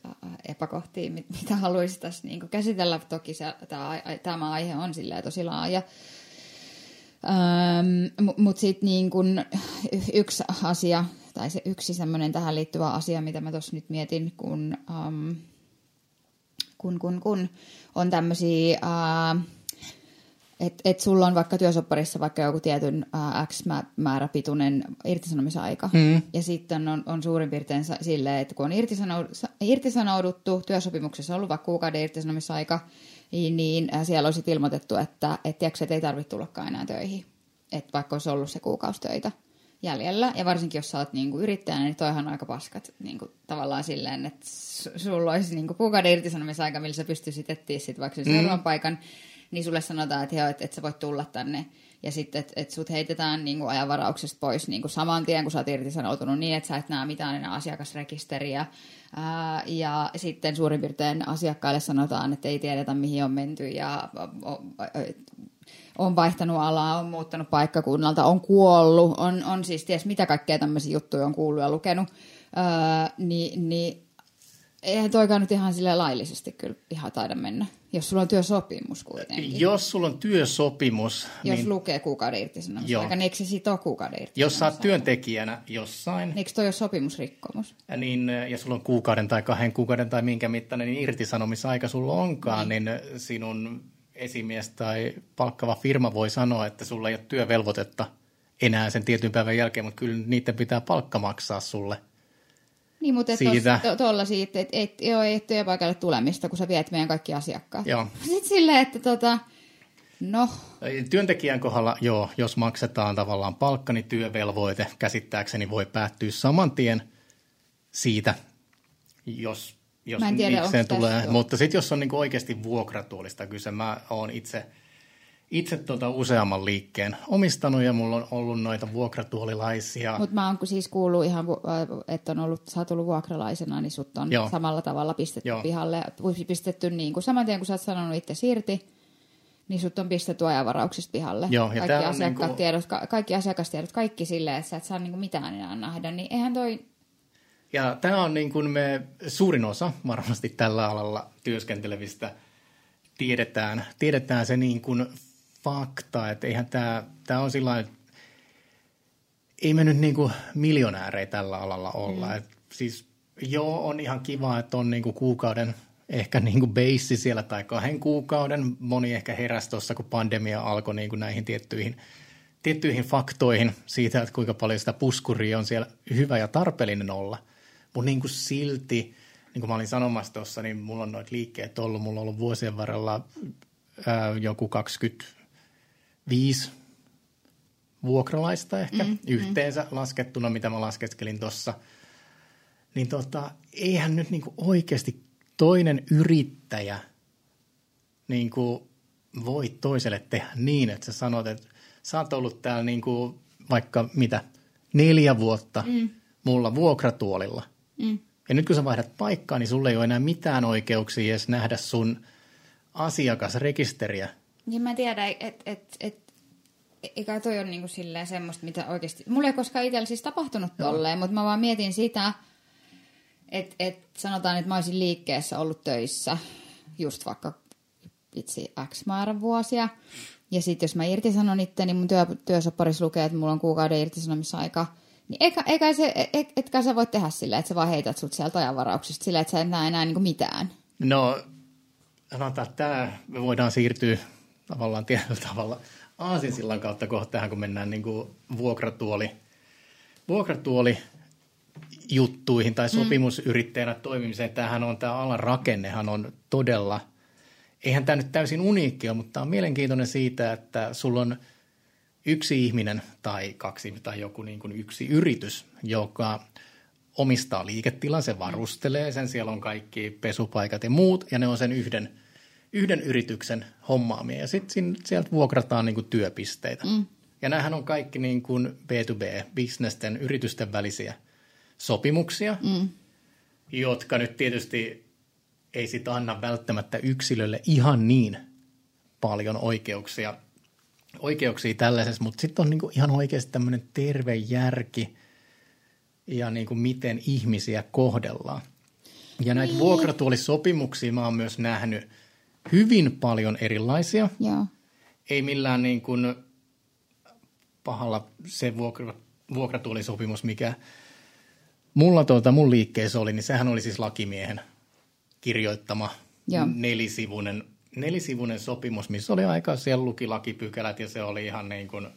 epäkohtia, mit, mitä haluaisin tässä niin käsitellä. Toki se, tämä, tämä aihe on silleen tosi laaja. Ähm, Mutta sitten niin kun yksi asia, tai se yksi semmoinen tähän liittyvä asia, mitä mä tuossa nyt mietin, kun, ähm, kun, kun, kun on tämmöisiä... Äh, että et sulla on vaikka työsopparissa vaikka joku tietyn ää, X määrä pituinen irtisanomisaika. Mm. Ja sitten on, on suurin piirtein silleen, että kun on irtisanouduttu, työsopimuksessa on ollut vaikka kuukauden irtisanomisaika, niin, niin siellä olisi ilmoitettu, että et, tiiäks, et ei tarvitse tullakaan enää töihin. Että vaikka olisi ollut se kuukaustöitä jäljellä. Ja varsinkin, jos sä oot niinku yrittäjänä, niin toihan on aika paskat niinku, tavallaan silleen, että sulla olisi niinku kuukauden irtisanomisaika, millä sä pystyisit etsiä sit vaikka sen mm. paikan niin sulle sanotaan, että, joo, että, että sä voit tulla tänne. Ja sitten, että, että sut heitetään niin kuin ajanvarauksesta pois niin kuin saman tien, kun sä oot irtisanoutunut niin, että sä et näe mitään enää asiakasrekisteriä. Ää, ja sitten suurin piirtein asiakkaille sanotaan, että ei tiedetä, mihin on menty ja on vaihtanut alaa, on muuttanut paikkakunnalta, on kuollut, on, on siis ties mitä kaikkea tämmöisiä juttuja on kuullut ja lukenut. Ää, niin, niin eihän toikaan nyt ihan sille laillisesti kyllä ihan taida mennä, jos sulla on työsopimus kuitenkin. Jos sulla on työsopimus. Jos niin... lukee kuukauden irtisanomis, aika, niin eikö se sitoo kuukauden Jos sä oot työntekijänä jossain. Niin eikö toi ole sopimusrikkomus? Niin, ja sulla on kuukauden tai kahden kuukauden tai minkä mittainen niin irtisanomisaika sulla onkaan, niin, niin sinun esimies tai palkkava firma voi sanoa, että sulla ei ole työvelvoitetta enää sen tietyn päivän jälkeen, mutta kyllä niiden pitää palkka maksaa sulle – niin, mutta siitä. että et, joo, ei työpaikalle tulemista, kun sä viet meidän kaikki asiakkaat. Joo. Sitten silleen, että tota, no. Työntekijän kohdalla, joo, jos maksetaan tavallaan palkka, niin työvelvoite käsittääkseni voi päättyä saman tien siitä, jos, jos tiedä, tulee. Mutta sitten jos on niin oikeasti vuokratuolista kyse, mä oon itse – itse tuota useamman liikkeen omistanut ja mulla on ollut noita vuokratuolilaisia. Mutta mä oon siis kuullut ihan, että on ollut, sä oot ollut vuokralaisena, niin sut on Joo. samalla tavalla pistetty Joo. pihalle. Pistetty niin kuin saman tien, kun sä oot sanonut itse irti, niin sut on pistetty ajanvarauksista pihalle. Joo, ja kaikki, asiakastiedot, niin kuin... ka- kaikki asiakastiedot, kaikki silleen, että sä et saa niin kuin mitään enää nähdä, niin eihän toi... Ja tämä on niin kuin me suurin osa varmasti tällä alalla työskentelevistä tiedetään, tiedetään se niin kuin fakta, että eihän tämä, tämä on sillä ei me nyt niinku miljonäärejä tällä alalla olla. Mm. Et siis joo, on ihan kiva, että on niinku kuukauden ehkä niinku beissi siellä tai kahden kuukauden. Moni ehkä heräsi tuossa, kun pandemia alkoi niinku näihin tiettyihin, tiettyihin faktoihin siitä, että kuinka paljon sitä puskuria on siellä hyvä ja tarpeellinen olla. Mutta niinku silti, niin kuin mä olin sanomassa tuossa, niin mulla on noita liikkeet ollut. Mulla on ollut vuosien varrella ää, joku 20 viisi vuokralaista ehkä mm, mm. yhteensä mm. laskettuna, mitä mä laskeskelin tuossa. Niin tota, eihän nyt niinku oikeasti toinen yrittäjä niin kuin voi toiselle tehdä niin, että sä sanot, että sä oot ollut täällä niin kuin vaikka mitä, neljä vuotta mm. mulla vuokratuolilla. Mm. Ja nyt kun sä vaihdat paikkaa, niin sulle ei ole enää mitään oikeuksia edes nähdä sun asiakasrekisteriä. Niin mä tiedän, että et, et, eikä toi ole niinku silleen semmoista, mitä oikeasti... Mulla ei koskaan itsellä siis tapahtunut tolleen, mutta mä vaan mietin sitä, että et sanotaan, että mä olisin liikkeessä ollut töissä just vaikka itse X määrän vuosia. Ja sitten jos mä irtisanon itteni, niin mun työ, työsopparissa lukee, että mulla on kuukauden irtisanomisaika, niin eikä, eikä se, et, etkä sä voi tehdä silleen, että sä vaan heität sut sieltä ajanvarauksesta silleen, että sä et näe enää niin mitään. No, sanotaan, että tämä, me voidaan siirtyä tavallaan tietyllä tavalla aasinsillan kautta kohta tähän, kun mennään niin kuin vuokratuoli, vuokratuoli juttuihin tai mm. sopimusyrittäjänä toimimiseen. Tämähän on, tämä alan rakennehan on todella, eihän tämä nyt täysin uniikki ole, mutta tämä on mielenkiintoinen siitä, että sulla on yksi ihminen tai kaksi tai joku niin kuin yksi yritys, joka omistaa liiketilan, se varustelee sen, siellä on kaikki pesupaikat ja muut, ja ne on sen yhden, yhden yrityksen hommaamia, ja sitten sieltä vuokrataan niin kuin työpisteitä. Mm. Ja näähän on kaikki niin kuin B2B, bisnesten, yritysten välisiä sopimuksia, mm. jotka nyt tietysti ei sitä anna välttämättä yksilölle ihan niin paljon oikeuksia, oikeuksia tällaisessa, mutta sitten on niinku ihan oikeasti tämmöinen terve järki ja niinku miten ihmisiä kohdellaan. Ja näitä niin. vuokratuolisopimuksia mä oon myös nähnyt hyvin paljon erilaisia. Joo. Ei millään niin kuin pahalla se vuokra, vuokratuolisopimus, mikä mulla tuota, mun liikkeessä oli, niin sehän oli siis lakimiehen kirjoittama Joo. nelisivuinen, nelisivuinen sopimus, missä oli aika, siellä luki lakipykälät ja se oli ihan niin kuin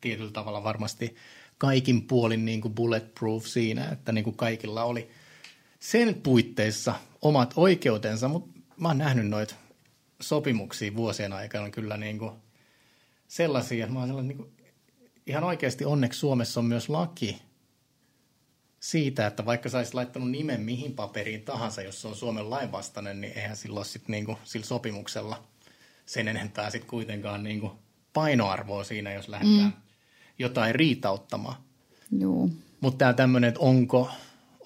tietyllä tavalla varmasti kaikin puolin niin kuin bulletproof siinä, että niin kuin kaikilla oli sen puitteissa omat oikeutensa, mutta mä oon nähnyt noita sopimuksia vuosien aikana kyllä niin kuin sellaisia, että mä sellainen niin kuin, ihan oikeasti onneksi Suomessa on myös laki, siitä, että vaikka sä olisit laittanut nimen mihin paperiin tahansa, jos se on Suomen lainvastainen, niin eihän silloin sitten niinku, sillä sopimuksella sen enempää sitten kuitenkaan niinku painoarvoa siinä, jos lähdetään mm. jotain riitauttamaan. Mutta tämä tämmöinen, että onko,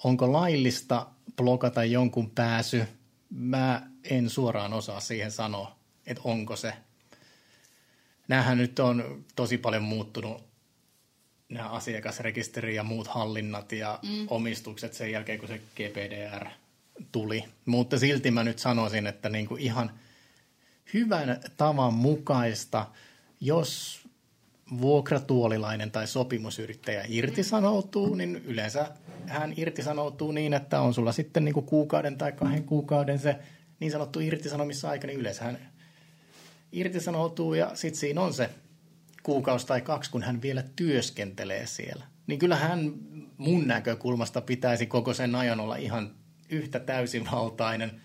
onko laillista blokata jonkun pääsy, mä en suoraan osaa siihen sanoa, että onko se. Nämähän nyt on tosi paljon muuttunut nämä asiakasrekisteri ja muut hallinnat ja mm. omistukset sen jälkeen, kun se GPDR tuli. Mutta silti mä nyt sanoisin, että niin kuin ihan hyvän tavan mukaista, jos vuokratuolilainen tai sopimusyrittäjä irtisanoutuu, niin yleensä hän irtisanoutuu niin, että on sulla sitten niin kuin kuukauden tai kahden kuukauden se niin sanottu irtisanomisaika, niin yleensä hän irtisanoutuu ja sitten siinä on se kuukausi tai kaksi, kun hän vielä työskentelee siellä. Niin kyllä hän mun näkökulmasta pitäisi koko sen ajan olla ihan yhtä täysivaltainen,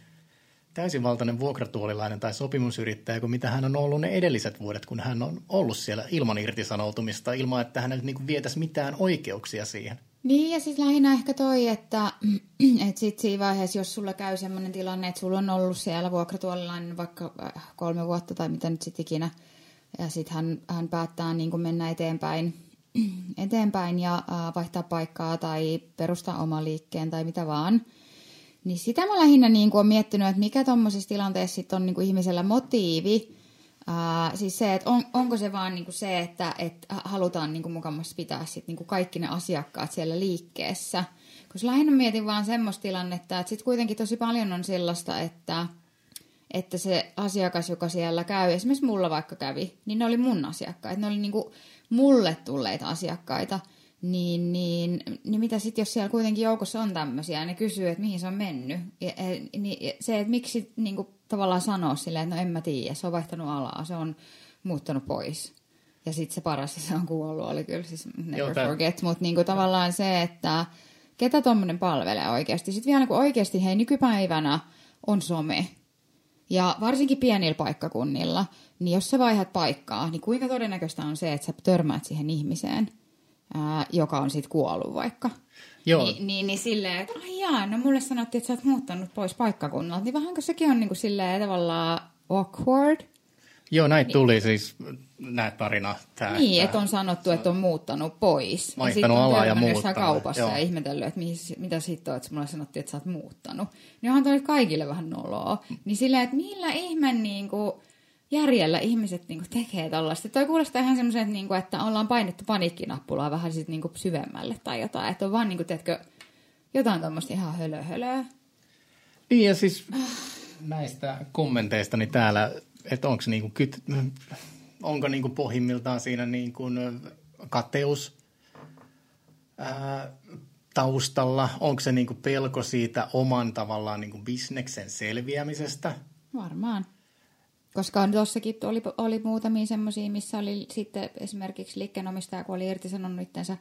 täysivaltainen vuokratuolilainen tai sopimusyrittäjä kuin mitä hän on ollut ne edelliset vuodet, kun hän on ollut siellä ilman irtisanoutumista, ilman että hänelle niin vietäisi mitään oikeuksia siihen. Niin, ja siis lähinnä ehkä toi, että, että sit siinä vaiheessa, jos sulla käy sellainen tilanne, että sulla on ollut siellä vuokratuolilainen vaikka äh, kolme vuotta tai mitä nyt sitten ikinä – ja sitten hän, hän päättää niin kuin mennä eteenpäin, eteenpäin ja äh, vaihtaa paikkaa tai perustaa oma liikkeen tai mitä vaan. Niin sitä mä lähinnä niin kuin olen miettinyt, että mikä tuommoisessa tilanteessa sit on niin kuin ihmisellä motiivi. Äh, siis se, että on, onko se vaan niin kuin se, että, että halutaan niin kuin mukamassa pitää sit niin kuin kaikki ne asiakkaat siellä liikkeessä. Koska lähinnä mietin vaan semmoista tilannetta, että sitten kuitenkin tosi paljon on sellaista, että – että se asiakas, joka siellä käy, esimerkiksi mulla vaikka kävi, niin ne oli mun asiakkaita. Ne oli niinku mulle tulleita asiakkaita. Niin, niin, niin mitä sitten, jos siellä kuitenkin joukossa on tämmöisiä, ja ne kysyy, että mihin se on mennyt. Ja, ja, niin, se, että miksi niin kuin, tavallaan sanoa silleen, että no en mä tiedä, se on vaihtanut alaa, se on muuttanut pois. Ja sitten se paras, se on kuollut, oli kyllä siis never Joo, forget. Mutta niin tavallaan se, että ketä tuommoinen palvelee oikeasti. Sitten vielä niin oikeasti, hei nykypäivänä on some, ja varsinkin pienillä paikkakunnilla, niin jos sä vaihdat paikkaa, niin kuinka todennäköistä on se, että sä törmäät siihen ihmiseen? Ää, joka on sitten kuollut vaikka. Joo. Niin, niin, niin silleen, että ai jaa, no mulle sanottiin, että sä oot muuttanut pois paikkakunnalta, niin vähänkö sekin on niinku silleen tavallaan awkward. Joo, näin tuli siis nämä tarina. Tää, Niin, että on sanottu, että on muuttanut pois. Vaihtanut sitten on alaa ja muuttanut, kaupassa joo. ja ihmetellyt, että mihin, mitä sitten on, että mulle sanottiin, että sä oot muuttanut. Niin onhan toi kaikille vähän noloa. Niin silleen, että millä ihmeen niinku järjellä ihmiset niinku tekee tollaista. Toi kuulostaa ihan semmoisen, että, niinku, että ollaan painettu paniikkinappulaa vähän sit niinku syvemmälle tai jotain. Että on vaan niinku, teetkö, jotain tuommoista ihan hölö hölöä. Niin ja siis näistä kommenteista niin täällä, että onko niinku kyt, onko niinku pohjimmiltaan siinä niinku kateus ää, taustalla, onko se niinku pelko siitä oman tavallaan niinku bisneksen selviämisestä? Varmaan. Koska tuossakin oli, oli muutamia semmoisia, missä oli sitten esimerkiksi liikkeenomistaja, kun oli irtisanonut itsensä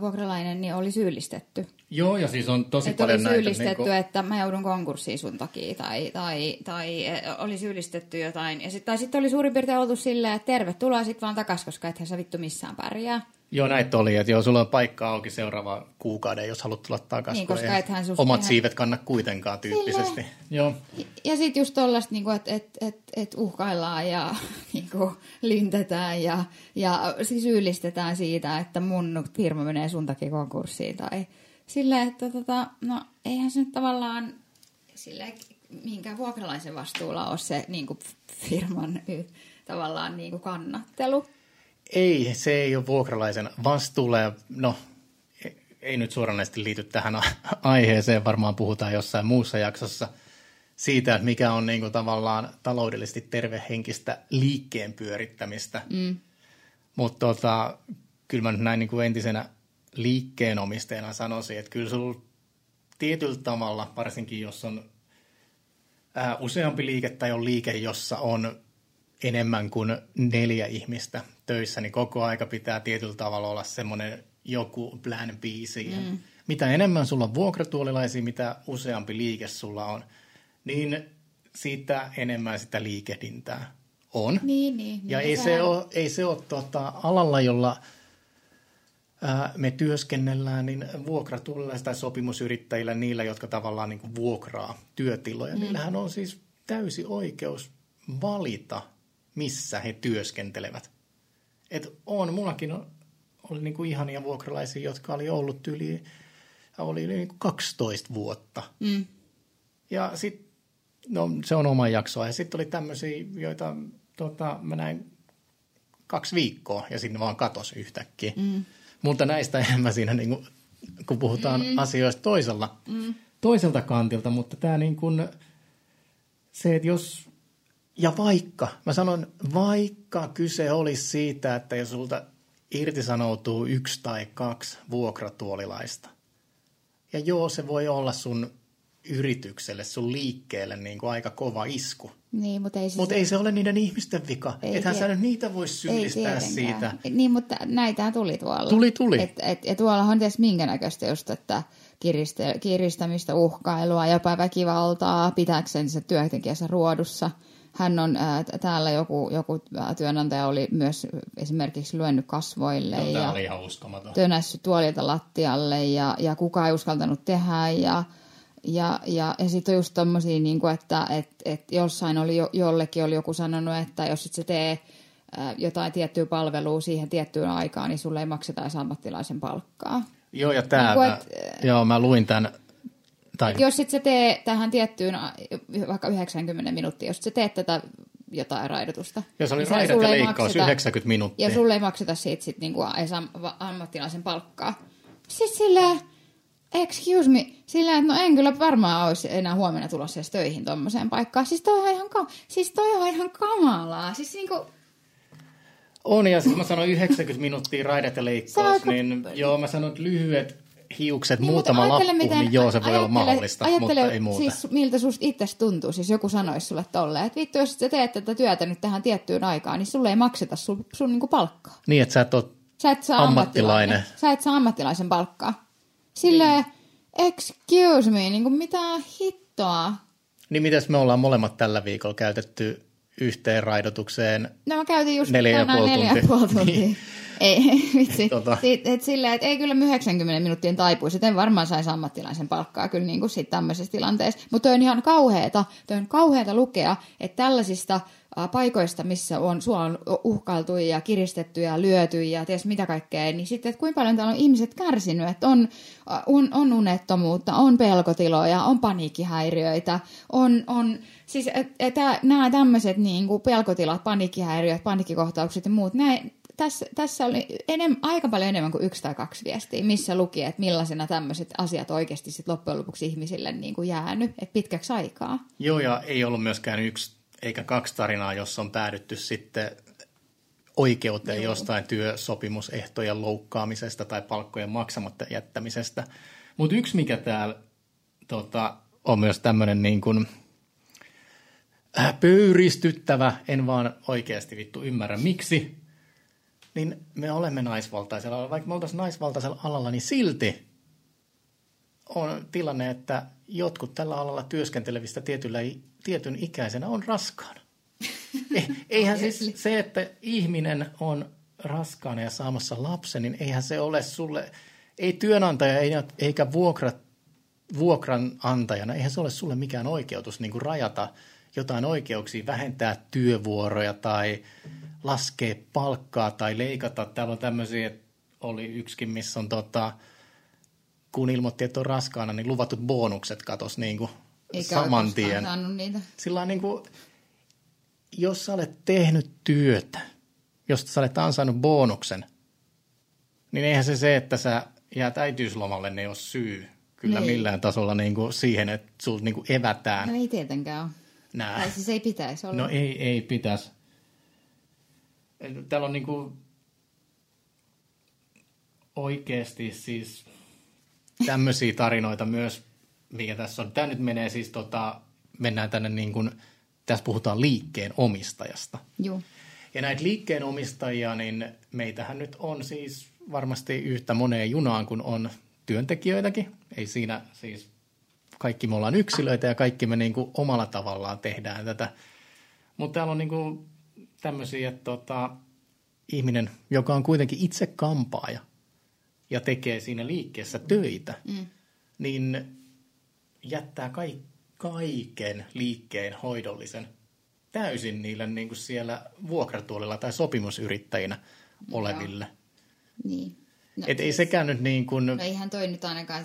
vuokralainen, niin oli syyllistetty. Joo, ja siis on tosi Että oli paljon näitä. syyllistetty, niinku- että mä joudun konkurssiin sun takia, tai, tai, tai eh, oli syyllistetty jotain. Ja sit, tai sitten oli suurin piirtein oltu silleen, että tervetuloa sitten vaan takas, koska ethän sä vittu missään pärjää. Joo, näitä oli, että joo, sulla on paikka auki seuraava kuukauden, jos haluat tulla takaisin. Niin, koska ethän susta Omat ihan- siivet kanna kuitenkaan tyyppisesti. Joo. Ja sitten just tollaista, niinku, että et, et, et uhkaillaan ja niinku, lintetään ja, ja siis syyllistetään siitä, että mun firma menee sun takia konkurssiin. Tai silleen, että tota, no eihän se nyt tavallaan sille mihinkään vuokralaisen vastuulla ole se niinku, firman tavallaan niinku, kannattelu. Ei, se ei ole vuokralaisen vastuulla. Ja no, ei nyt suoranaisesti liity tähän aiheeseen, varmaan puhutaan jossain muussa jaksossa siitä, että mikä on niin kuin tavallaan taloudellisesti tervehenkistä liikkeen pyörittämistä. Mm. Mutta tota, kyllä mä nyt näin niin kuin entisenä liikkeenomistajana sanoisin, että kyllä sulla tietyllä tavalla, varsinkin jos on ää, useampi liike tai on liike, jossa on enemmän kuin neljä ihmistä töissä, niin koko aika pitää tietyllä tavalla olla semmoinen joku plan B siihen. Mm. Mitä enemmän sulla on vuokratuolilaisia, mitä useampi liike sulla on, niin siitä enemmän sitä liikehdintää on. Niin, niin. Ja niin ei se ole, ei se ole tota, alalla, jolla ää, me työskennellään, niin vuokratuolilla tai sopimusyrittäjillä, niillä, jotka tavallaan niin kuin vuokraa työtiloja, mm. niillähän on siis täysi oikeus valita, missä he työskentelevät. Et on, mullakin on, oli niin kuin ihania vuokralaisia, jotka oli ollut yli, oli yli niin kuin 12 vuotta. Mm. Ja sitten, no se on oma jaksoa. Ja sitten oli tämmöisiä, joita tota, mä näin kaksi viikkoa ja sinne vaan katos yhtäkkiä. Mm. Mutta näistä enemmän siinä, niin kuin, kun puhutaan mm. asioista toisella, mm. toiselta kantilta. Mutta tämä niin kuin, se, että jos, ja vaikka, mä sanon, vaikka kyse olisi siitä, että jos sulta irtisanoutuu yksi tai kaksi vuokratuolilaista, ja joo, se voi olla sun yritykselle, sun liikkeelle niin kuin aika kova isku. Niin, mutta ei se... Mutta ei se ole niiden ihmisten vika. Ei Ethän tie- sä nyt niitä voi syyllistää siitä. Niin, mutta näitä tuli tuolla. Tuli, tuli. Et, et, ja tuolla on ties minkä näköistä just, että kiristä, kiristämistä, uhkailua, jopa väkivaltaa, pitääkseen se työntekijänsä ruodussa. Hän on, ää, täällä joku, joku työnantaja oli myös esimerkiksi lyönyt kasvoille No, ja oli ihan uskomaton. tönässyt tuolilta lattialle ja, ja kukaan ei uskaltanut tehdä ja, ja, ja, ja sitten on just tommosia, niin kuin, että et, et jossain oli jo, jollekin oli joku sanonut, että jos et sä tee ää, jotain tiettyä palvelua siihen tiettyyn aikaan, niin sulle ei makseta edes ammattilaisen palkkaa. Joo, ja tämä, Niin kuin, mä, et- joo, mä luin tämän, tai Jos et sä tee tähän tiettyyn, vaikka 90 minuuttia, jos sä teet tätä jotain raidotusta. jos oli niin raidat ja ei leikkaus makseta- 90 minuuttia. Ja sulle ei makseta siitä sit niinku edes ammattilaisen palkkaa. Siis silleen, excuse me, silleen, että no en kyllä varmaan olisi enää huomenna tulossa edes töihin tommoseen paikkaan. Siis toi on ihan, ka- siis toi on ihan kamalaa. Siis niinku, On, ja sitten mä sanoin 90 minuuttia raidat ja leikkaus, niin joo, mä sanoin, että lyhyet hiukset, Niin, mutta muutama lappu, ajattele, niin joo, se voi olla mahdollista, ajattele, mutta ei muuta. siis miltä susta itsestä tuntuu, siis joku sanoisi sulle tolleen, että vittu, jos sä teet tätä työtä nyt tähän tiettyyn aikaan, niin sulle ei makseta sun, sun niinku palkkaa. Niin, että sä et ole Sä et saa Ammattilainen. ammattilainen. Sä et saa ammattilaisen palkkaa. Silleen, excuse me, niin kuin mitä hittoa. Niin mitäs me ollaan molemmat tällä viikolla käytetty yhteen raidotukseen? No mä käytin just Neljä ja puoli neljä ja tuntia. puoli tuntia. Niin. Ei, vitsi. Tota. Siit, et silleen, että ei kyllä 90 minuuttien taipuisi, en varmaan saisi ammattilaisen palkkaa kyllä niin kuin sit tämmöisessä tilanteessa. Mutta on ihan kauheeta, toi on kauheeta lukea, että tällaisista paikoista, missä on, sua on uhkailtu ja kiristetty ja lyöty ja ties mitä kaikkea, niin sitten, että kuinka paljon täällä on ihmiset kärsinyt, että on, on, on unettomuutta, on pelkotiloja, on paniikkihäiriöitä, on, on siis et, et, nämä tämmöiset niin kuin pelkotilat, paniikkihäiriöt, paniikkikohtaukset ja muut, näin, tässä, tässä oli enem, aika paljon enemmän kuin yksi tai kaksi viestiä, missä luki, että millaisena tämmöiset asiat oikeasti sit loppujen lopuksi ihmisille niin kuin jäänyt, että pitkäksi aikaa. Joo, ja ei ollut myöskään yksi eikä kaksi tarinaa, jossa on päädytty sitten oikeuteen Joo. jostain työsopimusehtojen loukkaamisesta tai palkkojen maksamatta jättämisestä. Mutta yksi, mikä täällä tota, on myös tämmöinen niin kuin, äh, pöyristyttävä, en vaan oikeasti vittu ymmärrä miksi, niin me olemme naisvaltaisella alalla. Vaikka me oltaisiin naisvaltaisella alalla, niin silti on tilanne, että jotkut tällä alalla työskentelevistä tietyllä, tietyn ikäisenä on raskaana. E, eihän siis se, että ihminen on raskaana ja saamassa lapsen, niin eihän se ole sulle, ei työnantaja eikä vuokra, vuokranantajana, eihän se ole sulle mikään oikeutus niin kuin rajata jotain oikeuksia, vähentää työvuoroja tai laskea palkkaa tai leikata. Täällä on tämmöisiä, että oli yksikin, missä on tota, kun ilmoitti, että on raskaana, niin luvatut bonukset katos niin kuin Eikä saman tien. niitä. Sillä niin kuin, jos sä olet tehnyt työtä, jos sä olet ansainnut bonuksen, niin eihän se se, että sä jäät äitiyslomalle, ne ei ole syy kyllä niin. millään tasolla niin kuin siihen, että sulta niin kuin evätään. No ei tietenkään ole. Nää. Tai siis ei pitäisi olla. No ei, ei pitäisi. Täällä on niin kuin oikeasti siis tämmöisiä tarinoita myös, mikä tässä on. Tämä nyt menee siis, tota, mennään tänne niin kuin, tässä puhutaan liikkeen omistajasta. Joo. Ja näitä liikkeen omistajia, niin meitähän nyt on siis varmasti yhtä moneen junaan kuin on työntekijöitäkin. Ei siinä siis, kaikki me ollaan yksilöitä ja kaikki me niin kuin omalla tavallaan tehdään tätä. Mutta täällä on niin kuin tämmöisiä, että tota, ihminen, joka on kuitenkin itse kampaaja – ja tekee siinä liikkeessä töitä, mm. niin jättää kai, kaiken liikkeen hoidollisen täysin niille niin kuin siellä vuokratuolilla tai sopimusyrittäjinä oleville. Niin. No, Et ei siis, sekään nyt niin kuin... No eihän toi nyt ainakaan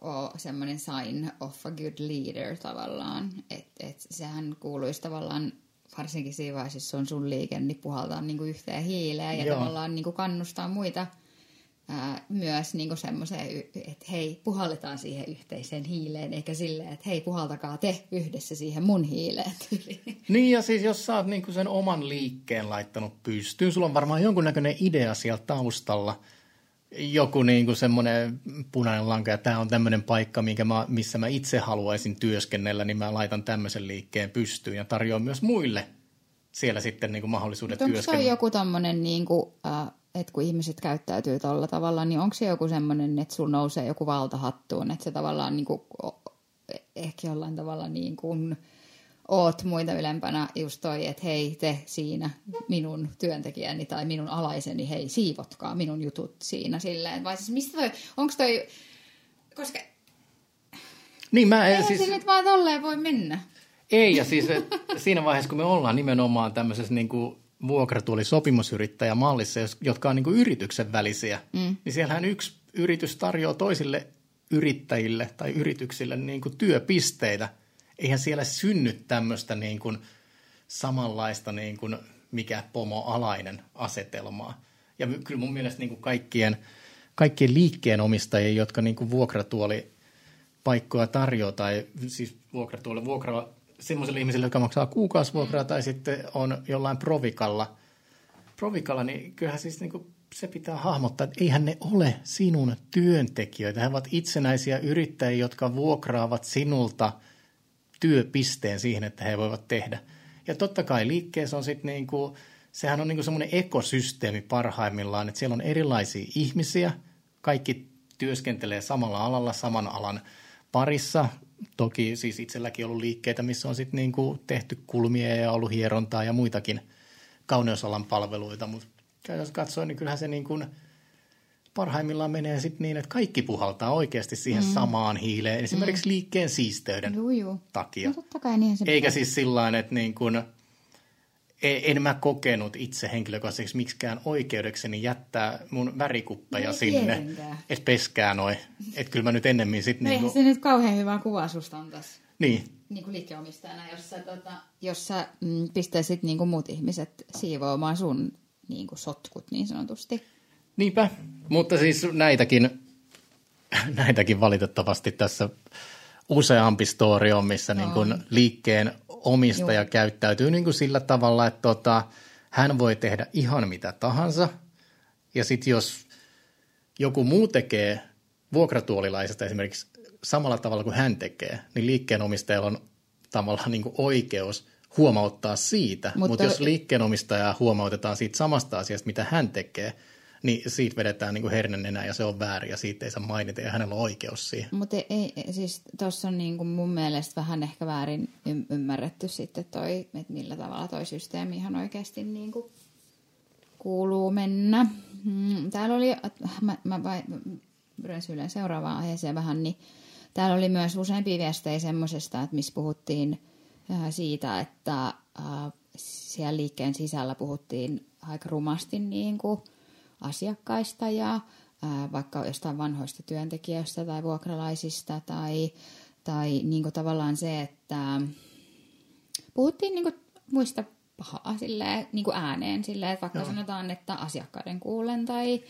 ole semmoinen sign of a good leader tavallaan. Että et sehän kuuluisi tavallaan, varsinkin siinä vaiheessa, jos on sun liike, niin puhaltaa niin kuin yhteen hiileen ja Joo. tavallaan niin kuin kannustaa muita – ää, myös niin semmoiseen, että hei, puhalletaan siihen yhteiseen hiileen, eikä silleen, että hei, puhaltakaa te yhdessä siihen mun hiileen. Niin ja siis jos sä oot niin sen oman liikkeen laittanut pystyyn, sulla on varmaan jonkunnäköinen idea siellä taustalla, joku niin kuin semmoinen punainen lanka, ja tämä on tämmöinen paikka, minkä mä, missä mä itse haluaisin työskennellä, niin mä laitan tämmöisen liikkeen pystyyn ja tarjoan myös muille siellä sitten niin kuin mahdollisuudet työskennellä. Onko se joku tämmöinen niin kuin, äh, että kun ihmiset käyttäytyy tuolla tavalla, niin onko se joku semmoinen, että sulla nousee joku valta hattuun, että se tavallaan niin kuin, ehkä jollain tavalla niin kuin oot muita ylempänä just toi, että hei te siinä minun työntekijäni tai minun alaiseni, hei siivotkaa minun jutut siinä silleen. Vai siis mistä toi, onko toi, koska niin mä en siis... se nyt vaan tolleen voi mennä. Ei, ja siis siinä vaiheessa, kun me ollaan nimenomaan tämmöisessä niin kuin vuokratuoli sopimusyrittäjämallissa, jotka on niin kuin yrityksen välisiä, mm. niin siellähän yksi yritys tarjoaa toisille yrittäjille tai yrityksille niin kuin työpisteitä. Eihän siellä synny tämmöistä niin kuin samanlaista niin kuin mikä pomoalainen asetelmaa. Ja kyllä mun mielestä niin kuin kaikkien, kaikkien liikkeenomistajien, jotka niin kuin vuokratuoli paikkoja tarjoaa tai siis vuokratuoli vuokra semmoisille ihmisille, jotka maksaa kuukausivuokraa tai sitten on jollain provikalla, provikalla niin kyllähän siis niin kuin se pitää hahmottaa, että eihän ne ole sinun työntekijöitä. He ovat itsenäisiä yrittäjiä, jotka vuokraavat sinulta työpisteen siihen, että he voivat tehdä. Ja totta kai liikkeessä on sitten niin kuin, sehän on niin kuin semmoinen ekosysteemi parhaimmillaan, että siellä on erilaisia ihmisiä, kaikki työskentelee samalla alalla, saman alan parissa, Toki siis itselläkin ollut liikkeitä, missä on sitten niin kuin tehty kulmia ja ollut hierontaa ja muitakin kauneusalan palveluita, mutta käytännössä katsoen, niin kyllähän se niin kuin parhaimmillaan menee sitten niin, että kaikki puhaltaa oikeasti siihen mm. samaan hiileen, esimerkiksi mm. liikkeen siisteyden Juu, juu. takia. No totta kai niin se Eikä pitää. siis sillä että niin kuin, e- en mä kokenut itse henkilökohtaisesti miksikään oikeudekseni jättää mun värikuppeja No sinne, että peskää noin. Että kyllä mä nyt ennemmin sitten No niin kuin, se nyt kauhean hyvää kuvaa susta antaisi niin, niin kuin liikkeomistajana, jos sä, tota, jos sä mm, pistäisit niin kuin muut ihmiset siivoamaan sun niin kuin sotkut niin sanotusti. Niinpä, mutta siis näitäkin, näitäkin valitettavasti tässä useampi story on, missä niin kuin liikkeen omistaja Joo. käyttäytyy niin kuin sillä tavalla, että tota, hän voi tehdä ihan mitä tahansa. Ja sitten jos joku muu tekee vuokratuolilaisesta esimerkiksi samalla tavalla kuin hän tekee, niin liikkeenomistajalla on tavallaan niin kuin oikeus huomauttaa siitä. Mutta Mut jos liikkeenomistajaa huomautetaan siitä samasta asiasta, mitä hän tekee, niin siitä vedetään niin hernenenä ja se on väärin ja siitä ei saa mainita ja hänellä on oikeus siihen. Mutta ei, siis tuossa on niin kuin mun mielestä vähän ehkä väärin ymmärretty sitten toi, että millä tavalla toi systeemi ihan oikeasti niin kuin kuuluu mennä. Mm, Täällä oli, mä, mä vai, syleen seuraavaan aiheeseen vähän, niin täällä oli myös useampia viestejä semmoisesta, että missä puhuttiin siitä, että siellä liikkeen sisällä puhuttiin aika rumasti niin kuin asiakkaista ja vaikka jostain vanhoista työntekijöistä tai vuokralaisista tai, tai niin kuin tavallaan se, että puhuttiin niin kuin muista pahaa silleen, niin kuin ääneen silleen, että vaikka Joo. sanotaan, että asiakkaiden kuulen tai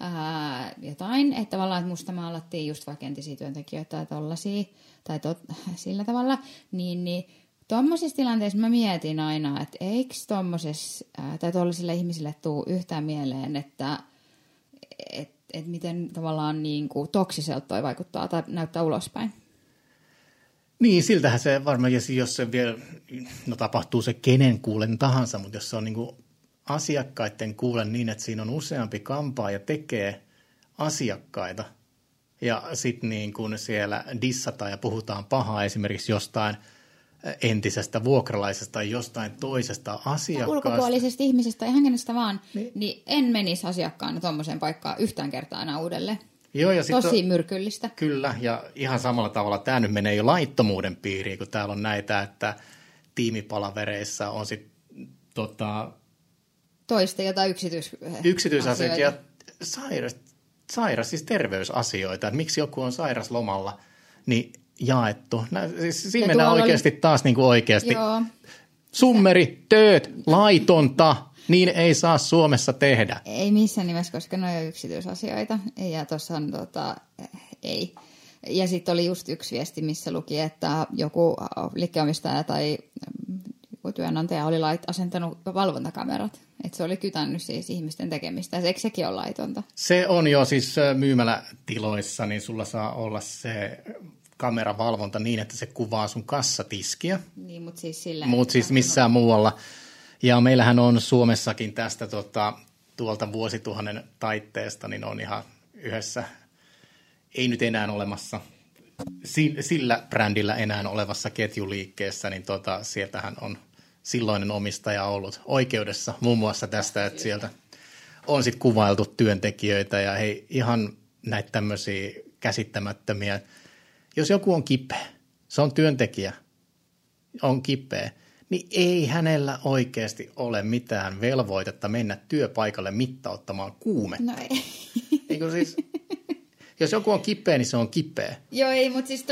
ää, jotain, että tavallaan että musta maalattiin just vaikka entisiä työntekijöitä tai tollasia, tai tot, sillä tavalla, niin, niin tuommoisissa tilanteissa mä mietin aina, että eikö tuommoisessa, tai tuollaisille ihmisille tuu yhtään mieleen, että et, et miten tavallaan niin kuin toksiselta toi vaikuttaa tai näyttää ulospäin. Niin, siltähän se varmaan, jos se vielä, no tapahtuu se kenen kuulen tahansa, mutta jos se on niin kuin asiakkaiden kuulen niin, että siinä on useampi kampaa ja tekee asiakkaita, ja sitten niin kuin siellä dissataan ja puhutaan pahaa esimerkiksi jostain entisestä vuokralaisesta tai jostain toisesta asiakkaasta. ulkopuolisesta ihmisestä, ihan kenestä vaan, Niin. niin, en menisi asiakkaana tuommoiseen paikkaan yhtään kertaa enää uudelleen. Joo, ja sit Tosi on- myrkyllistä. Kyllä, ja ihan samalla tavalla tämä nyt menee jo laittomuuden piiriin, kun täällä on näitä, että tiimipalavereissa on sitten tota, Toista jotain yksityis... yksityisasioita ja sairas, sairas, siis terveysasioita, että miksi joku on sairaslomalla, niin jaettu. Nä, siis siinä Ja mennään tuolla oli- oikeasti taas niin kuin oikeasti. Joo, Summeri, tööt, laitonta, niin ei saa Suomessa tehdä. ei missään nimessä, koska ne on yksityisasioita. Ja tuossa on tota, ei. Ja sitten oli just yksi viesti, missä luki, että joku liikkeomistaja tai mm, joku työnantaja oli lait, asentanut valvontakamerat. Että se oli kytännyt siis ihmisten tekemistä. Eikö sekin ole laitonta? Se on jo siis myymälätiloissa, niin sulla saa olla se kameravalvonta niin, että se kuvaa sun kassatiskiä, Niin, mutta siis silleen... mutta siis missään muualla. Ja meillähän on Suomessakin tästä tota, tuolta vuosituhannen taitteesta, niin on ihan yhdessä, ei nyt enää olemassa, si- sillä brändillä enää olevassa ketjuliikkeessä, niin tota, sieltähän on silloinen omistaja ollut oikeudessa muun muassa tästä, että sieltä on sitten kuvailtu työntekijöitä ja hei, ihan näitä tämmöisiä käsittämättömiä. Jos joku on kipeä, se on työntekijä, on kipeä, niin ei hänellä oikeasti ole mitään velvoitetta mennä työpaikalle mittauttamaan kuumetta. No ei. Eikö siis, jos joku on kipeä, niin se on kipeä. Joo, ei, mutta siis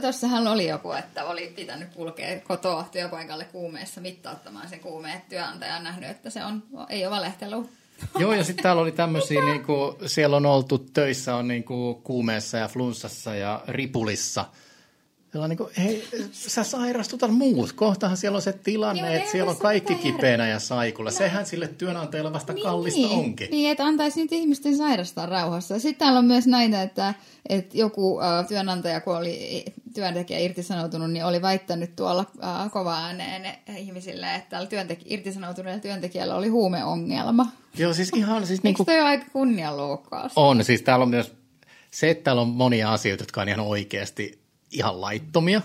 tuossahan oli joku, että oli pitänyt kulkea kotoa työpaikalle kuumeessa mittauttamaan sen kuumeen, työnantaja on nähnyt, että se on, ei ole valehtelu. Joo, ja sitten täällä oli tämmöisiä, niinku, siellä on oltu töissä on niinku kuumeessa ja flunssassa ja ripulissa. Siellä on niinku, hei, sä sairastutat muut. Kohtahan siellä on se tilanne, Joo, että siellä on kaikki kipeänä ja saikulla. Sehän sille työnantajalle vasta kallista niin, onkin. Niin, että antaisi nyt ihmisten sairastaa rauhassa. Sitten täällä on myös näitä, että, että joku äh, työnantaja, kun oli työntekijä irtisanoutunut, niin oli väittänyt tuolla äh, kova ääneen ihmisille, että tällä työntek- irtisanoutuneella työntekijällä oli huumeongelma. Joo, siis ihan siis Eikö niinku, toi ole aika kunnianloukkaus? on. Siis täällä on myös se, että täällä on monia asioita, jotka on ihan oikeasti ihan laittomia.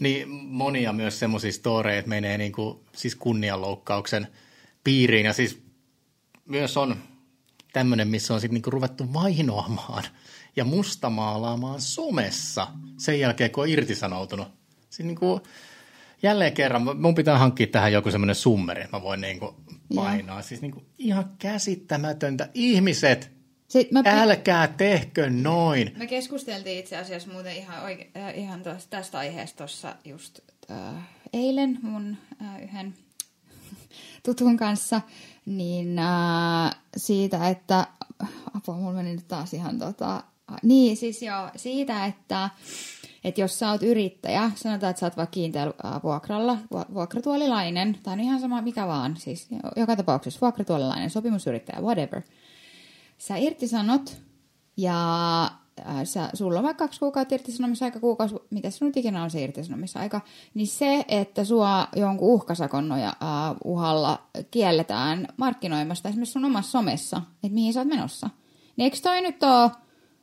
Niin monia myös semmoisia storeja, että menee niinku, siis kunnianloukkauksen piiriin. Ja siis myös on tämmöinen, missä on sitten niinku ruvettu vainoamaan ja mustamaalaamaan somessa sen jälkeen, kun on irtisanoutunut. Siis niinku, jälleen kerran, mun pitää hankkia tähän joku semmoinen summeri, mä voin niinku painaa. Siis niinku ihan käsittämätöntä. Ihmiset, Mä, älkää tehkö noin. me keskusteltiin itse asiassa muuten ihan, oike, äh, ihan tos, tästä aiheesta tuossa just äh, eilen mun äh, yhden tutun kanssa, niin äh, siitä, että apua, mulla meni nyt taas ihan tota, niin siis joo, siitä, että että jos sä oot yrittäjä, sanotaan, että sä oot vaikka kiinteällä äh, vuokralla, vu- vuokratuolilainen, tai on ihan sama mikä vaan, siis joka tapauksessa vuokratuolilainen, sopimusyrittäjä, whatever. Sä irtisanot ja äh, sä, sulla on vaikka kaksi kuukautta irtisanomisaika, kuukausi, mitä nyt ikinä on se irtisanomisaika, niin se, että sua jonkun uhkasakon noja, äh, uhalla kielletään markkinoimasta esimerkiksi sun omassa somessa, että mihin sä oot menossa. Niin eikö toi nyt ole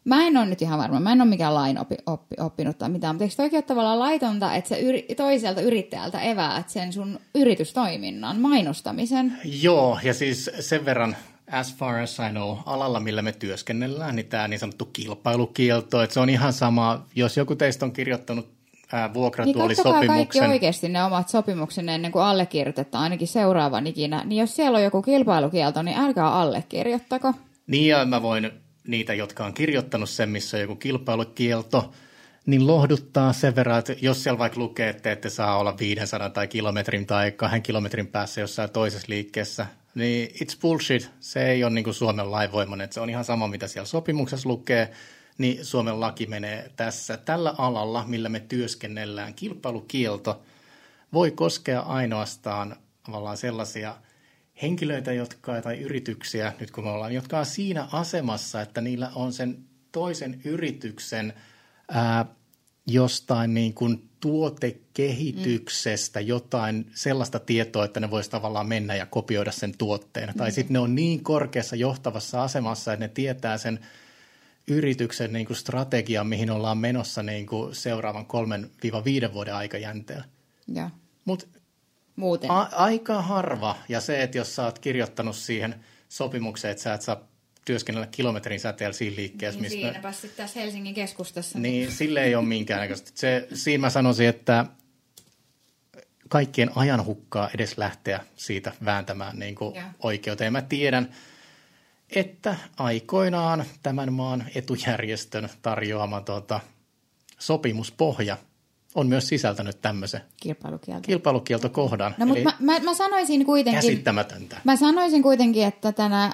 Mä en ole nyt ihan varma, mä en ole mikään lain oppi, oppi, oppinut tai mitään, mutta eikö toikin ole tavallaan laitonta, että sä yri, toiselta yrittäjältä eväät sen sun yritystoiminnan, mainostamisen? Joo, ja siis sen verran, as far as I know, alalla millä me työskennellään, niin tämä niin sanottu kilpailukielto, että se on ihan sama, jos joku teistä on kirjoittanut ää, Niin vuokratuolisopimuksen. katsokaa kaikki oikeasti ne omat sopimuksen ennen kuin allekirjoitetaan ainakin seuraavan ikinä. Niin jos siellä on joku kilpailukielto, niin älkää allekirjoittako. Niin ja mä voin niitä, jotka on kirjoittanut sen, missä on joku kilpailukielto, niin lohduttaa sen verran, että jos siellä vaikka lukee, että ette saa olla 500 tai kilometrin tai kahden kilometrin päässä jossain toisessa liikkeessä, niin it's bullshit. Se ei ole niin kuin Suomen lainvoimainen. Se on ihan sama, mitä siellä sopimuksessa lukee, niin Suomen laki menee tässä. Tällä alalla, millä me työskennellään, kilpailukielto voi koskea ainoastaan tavallaan sellaisia henkilöitä jotka, tai yrityksiä, nyt kun me ollaan, jotka on siinä asemassa, että niillä on sen toisen yrityksen ää, jostain niin kuin tuotekehityksestä mm. jotain sellaista tietoa, että ne voisi tavallaan mennä ja kopioida sen tuotteen. Mm. Tai sitten ne on niin korkeassa johtavassa asemassa, että ne tietää sen yrityksen niin kuin strategian, mihin ollaan menossa niin kuin seuraavan kolmen viiva viiden vuoden aikajänteellä. Joo. Mutta Muuten. A- aika harva. Ja se, että jos sä oot kirjoittanut siihen sopimukseen, että sä et saa työskennellä kilometrin säteellä siinä liikkeessä, niin mistä... siinäpä sitten tässä Helsingin keskustassa. Niin, sille ei ole minkäännäköistä. Se, siinä mä sanoisin, että kaikkien ajan hukkaa edes lähteä siitä vääntämään niin kuin oikeuteen. Mä tiedän, että aikoinaan tämän maan etujärjestön tarjoama tota, sopimuspohja on myös sisältänyt tämmöisen Kilpailukielto. kilpailukieltokohdan. No, mutta mä, mä, mä sanoisin kuitenkin... käsittämätöntä. Mä sanoisin kuitenkin, että tänä äh,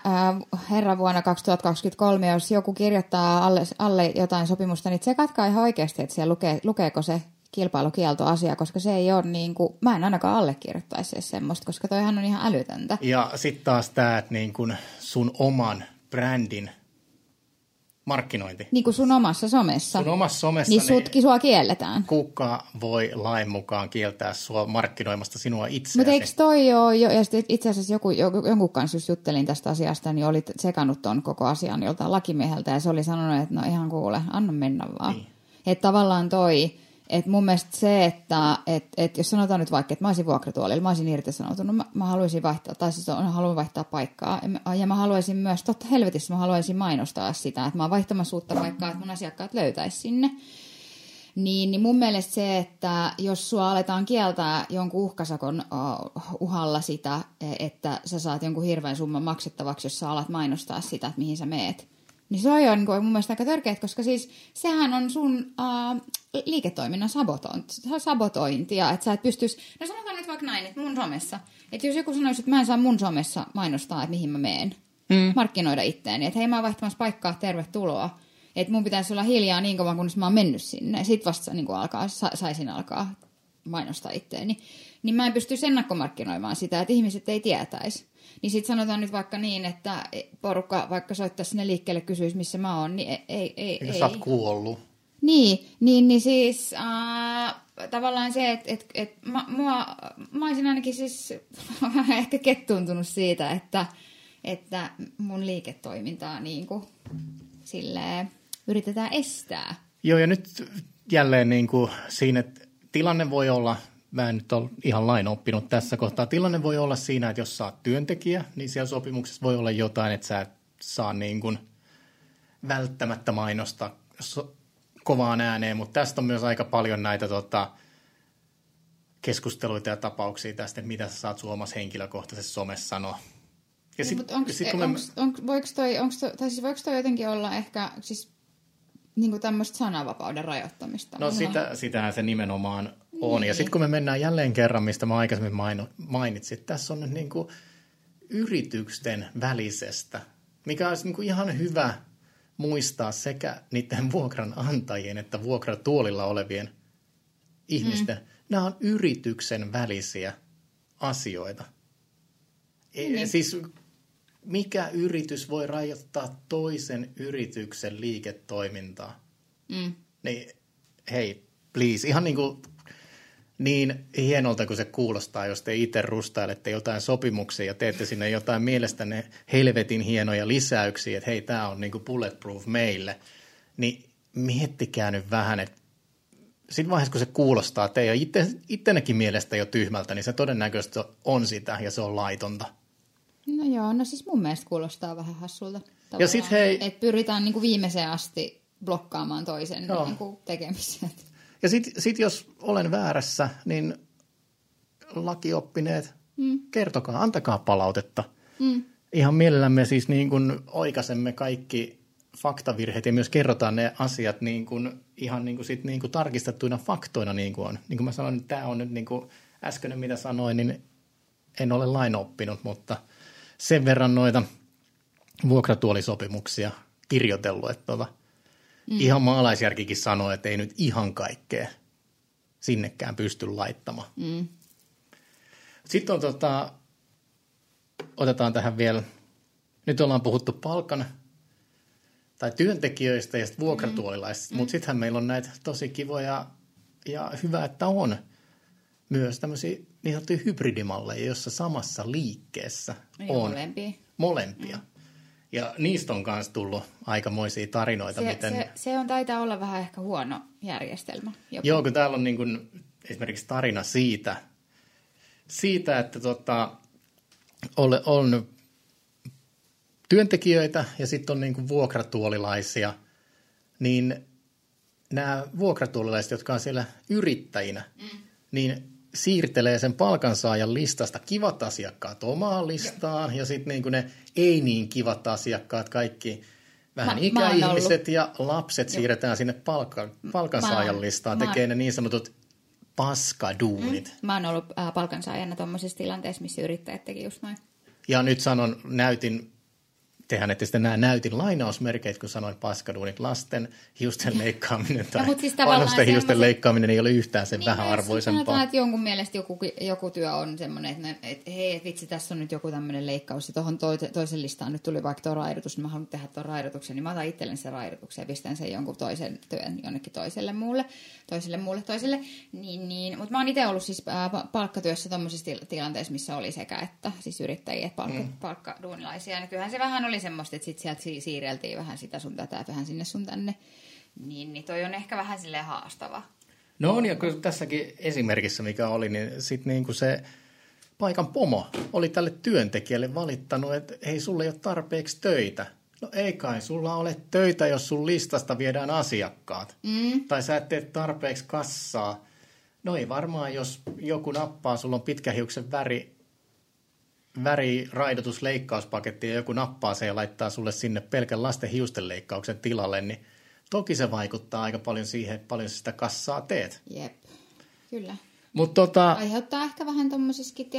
herran vuonna 2023, jos joku kirjoittaa alle, alle jotain sopimusta, niin tsekatkaa ihan oikeasti, että siellä lukee, lukeeko se kilpailukieltoasia, koska se ei ole niin kuin, mä en ainakaan allekirjoittaisi semmoista, koska toihan on ihan älytöntä. Ja sitten taas tämä, että niin kun sun oman brändin markkinointi. Niin kuin sun omassa somessa. Sun omassa somessa niin niin sutki sua kielletään. kuka voi lain mukaan kieltää sua markkinoimasta sinua itseäsi. Mutta eikö toi ole jo, ja itse asiassa joku, joku, jonkun kanssa just juttelin tästä asiasta, niin oli sekannut ton koko asian joltain lakimieheltä, ja se oli sanonut, että no ihan kuule, anna mennä vaan. Niin. Että tavallaan toi, että mun mielestä se, että et, et jos sanotaan nyt vaikka, että mä olisin vuokratuolilla, mä olisin irtisanoutunut, mä, mä haluaisin vaihtaa, tai siis on- haluan vaihtaa paikkaa, ja mä- haluaisin myös, totta helvetissä mä haluaisin mainostaa sitä, että mä oon vaihtamassa uutta paikkaa, että mun asiakkaat löytäisi sinne. Niin, niin mun mielestä se, että jos sua aletaan kieltää jonkun uhkasakon uh, uhalla sitä, e- että sä saat jonkun hirveän summan maksettavaksi, jos sä alat mainostaa sitä, että mihin sä meet, niin se on jo niin kuin, mun mielestä aika törkeät, koska siis sehän on sun uh, liiketoiminnan sabotointi, sabotointia, että sä et pystyisi, no sanotaan nyt vaikka näin, että mun somessa, että jos joku sanoisi, että mä en saa mun somessa mainostaa, että mihin mä meen, mm. markkinoida itteeni, että hei mä oon vaihtamassa paikkaa, tervetuloa, että mun pitäisi olla hiljaa niin kauan, kunnes mä oon mennyt sinne. Sitten vasta niin alkaa, sa, saisin alkaa mainostaa itteeni. Niin mä en pystyisi ennakkomarkkinoimaan sitä, että ihmiset ei tietäisi. Niin sitten sanotaan nyt vaikka niin, että porukka vaikka soittaisi sinne liikkeelle kysyisi, missä mä oon, niin ei... ei, ei, Eikö ei. sä oot kuollut? Niin, niin, niin siis äh, tavallaan se, että et, et, mä, mua, mä olisin ainakin siis vähän ehkä kettuuntunut siitä, että, että mun liiketoimintaa niin kuin, silleen, yritetään estää. Joo, ja nyt jälleen niin kuin siinä, että tilanne voi olla mä en nyt ole ihan lain oppinut tässä kohtaa. Tilanne voi olla siinä, että jos oot työntekijä, niin siellä sopimuksessa voi olla jotain, että sä et saa niin kuin välttämättä mainostaa so- kovaan ääneen, mutta tästä on myös aika paljon näitä tota, keskusteluita ja tapauksia tästä, että mitä sä saat sun omassa henkilökohtaisessa somessa sanoa. Ja sit, mutta onks, sit, kun onks, me... onks, voiko toi, onks toi, tai siis voiko toi jotenkin olla ehkä siis niin tämmöistä sananvapauden rajoittamista? No sitä, sitähän se nimenomaan on. Niin. Ja sitten kun me mennään jälleen kerran, mistä mä aikaisemmin mainitsin, että tässä on nyt niin kuin yritysten välisestä, mikä olisi niin kuin ihan hyvä muistaa sekä niiden vuokranantajien että vuokratuolilla olevien ihmisten. Mm. Nämä on yrityksen välisiä asioita. E, niin. Siis mikä yritys voi rajoittaa toisen yrityksen liiketoimintaa? Mm. Niin hei, please, ihan niin kuin niin hienolta kuin se kuulostaa, jos te itse rustailette jotain sopimuksia ja teette sinne jotain mielestänne helvetin hienoja lisäyksiä, että hei, tämä on niin kuin bulletproof meille, niin miettikää nyt vähän, että siinä vaiheessa, kun se kuulostaa teidän itse, ittenäkin mielestä jo tyhmältä, niin se todennäköisesti on sitä ja se on laitonta. No joo, no siis mun mielestä kuulostaa vähän hassulta. Ja sit hei... Että pyritään niin kuin viimeiseen asti blokkaamaan toisen niin kuin tekemisiä. Ja sitten sit jos olen väärässä, niin lakioppineet, mm. kertokaa, antakaa palautetta. Mm. Ihan mielellämme siis niin kuin oikaisemme kaikki faktavirheet ja myös kerrotaan ne asiat niin kuin, ihan niin kuin sit niin kuin tarkistettuina faktoina niin kuin on. Niin kuin mä sanoin, että tämä on nyt niin kuin äsken mitä sanoin, niin en ole lain oppinut, mutta sen verran noita vuokratuolisopimuksia kirjoitellut, että tota, Mm. Ihan maalaisjärkikin sanoo, että ei nyt ihan kaikkea sinnekään pysty laittamaan. Mm. Sitten on tota, otetaan tähän vielä, nyt ollaan puhuttu palkan tai työntekijöistä ja vuokratuolilaisista, mm. mutta sittenhän meillä on näitä tosi kivoja ja hyvä, että on myös tämmöisiä niin sanottuja hybridimalleja, jossa samassa liikkeessä niin, on molempia. molempia. Mm. Ja niistä on myös tullut aikamoisia tarinoita. Se, miten... se, se on taitaa olla vähän ehkä huono järjestelmä. Jopa. Joo, kun täällä on niin kuin esimerkiksi tarina siitä, siitä että tota, on, on työntekijöitä ja sitten on niin kuin vuokratuolilaisia, niin nämä vuokratuolilaiset, jotka on siellä yrittäjinä, mm. niin siirtelee sen palkansaajan listasta kivat asiakkaat omaan listaan ja sitten niin ne ei niin kivat asiakkaat, kaikki vähän mä, ikäihmiset mä ja lapset Joo. siirretään sinne palkka, palkansaajan listaan, tekee ne niin sanotut paskaduunit. Mm. Mä oon ollut äh, palkansaajana tuommoisessa tilanteessa, missä yrittäjät teki just noin. Ja nyt sanon, näytin tehän ette sitten nämä näytin lainausmerkeit, kun sanoin paskaduunit, lasten hiusten leikkaaminen tai no, siis vanhusten hiusten leikkaaminen ei ole yhtään sen niin, vähän arvoisempaa. Sanotaan, että jonkun mielestä joku, joku työ on semmoinen, että, ne, että hei, vitsi, tässä on nyt joku tämmöinen leikkaus, ja tuohon to, toisen listaan nyt tuli vaikka tuo raidotus, niin mä haluan tehdä tuon raidotuksen, niin mä otan itselleni sen raidotuksen ja pistän sen jonkun toisen työn jonnekin toiselle muulle, toiselle muulle toiselle. Niin, niin. Mutta mä oon itse ollut siis palkkatyössä tuommoisessa tilanteessa, missä oli sekä että siis yrittäjiä, palkka, mm. palkkaduunilaisia, niin kyllähän se vähän oli semmoista, että sitten sieltä siirreltiin vähän sitä sun tätä, vähän sinne sun tänne. Niin, niin toi on ehkä vähän sille haastava. No on, ja kyllä tässäkin esimerkissä, mikä oli, niin sitten niin kuin se paikan pomo oli tälle työntekijälle valittanut, että hei, sulle ei ole tarpeeksi töitä. No ei kai, sulla ole töitä, jos sun listasta viedään asiakkaat. Mm. Tai sä et tee tarpeeksi kassaa. No ei varmaan, jos joku nappaa, sulla on pitkähiuksen väri, väriraidotusleikkauspaketti ja joku nappaa se ja laittaa sulle sinne pelkän lasten hiusten leikkauksen tilalle, niin toki se vaikuttaa aika paljon siihen, että paljon sitä kassaa teet. Jep, kyllä. Mut tota... Aiheuttaa ehkä vähän tuommoisissakin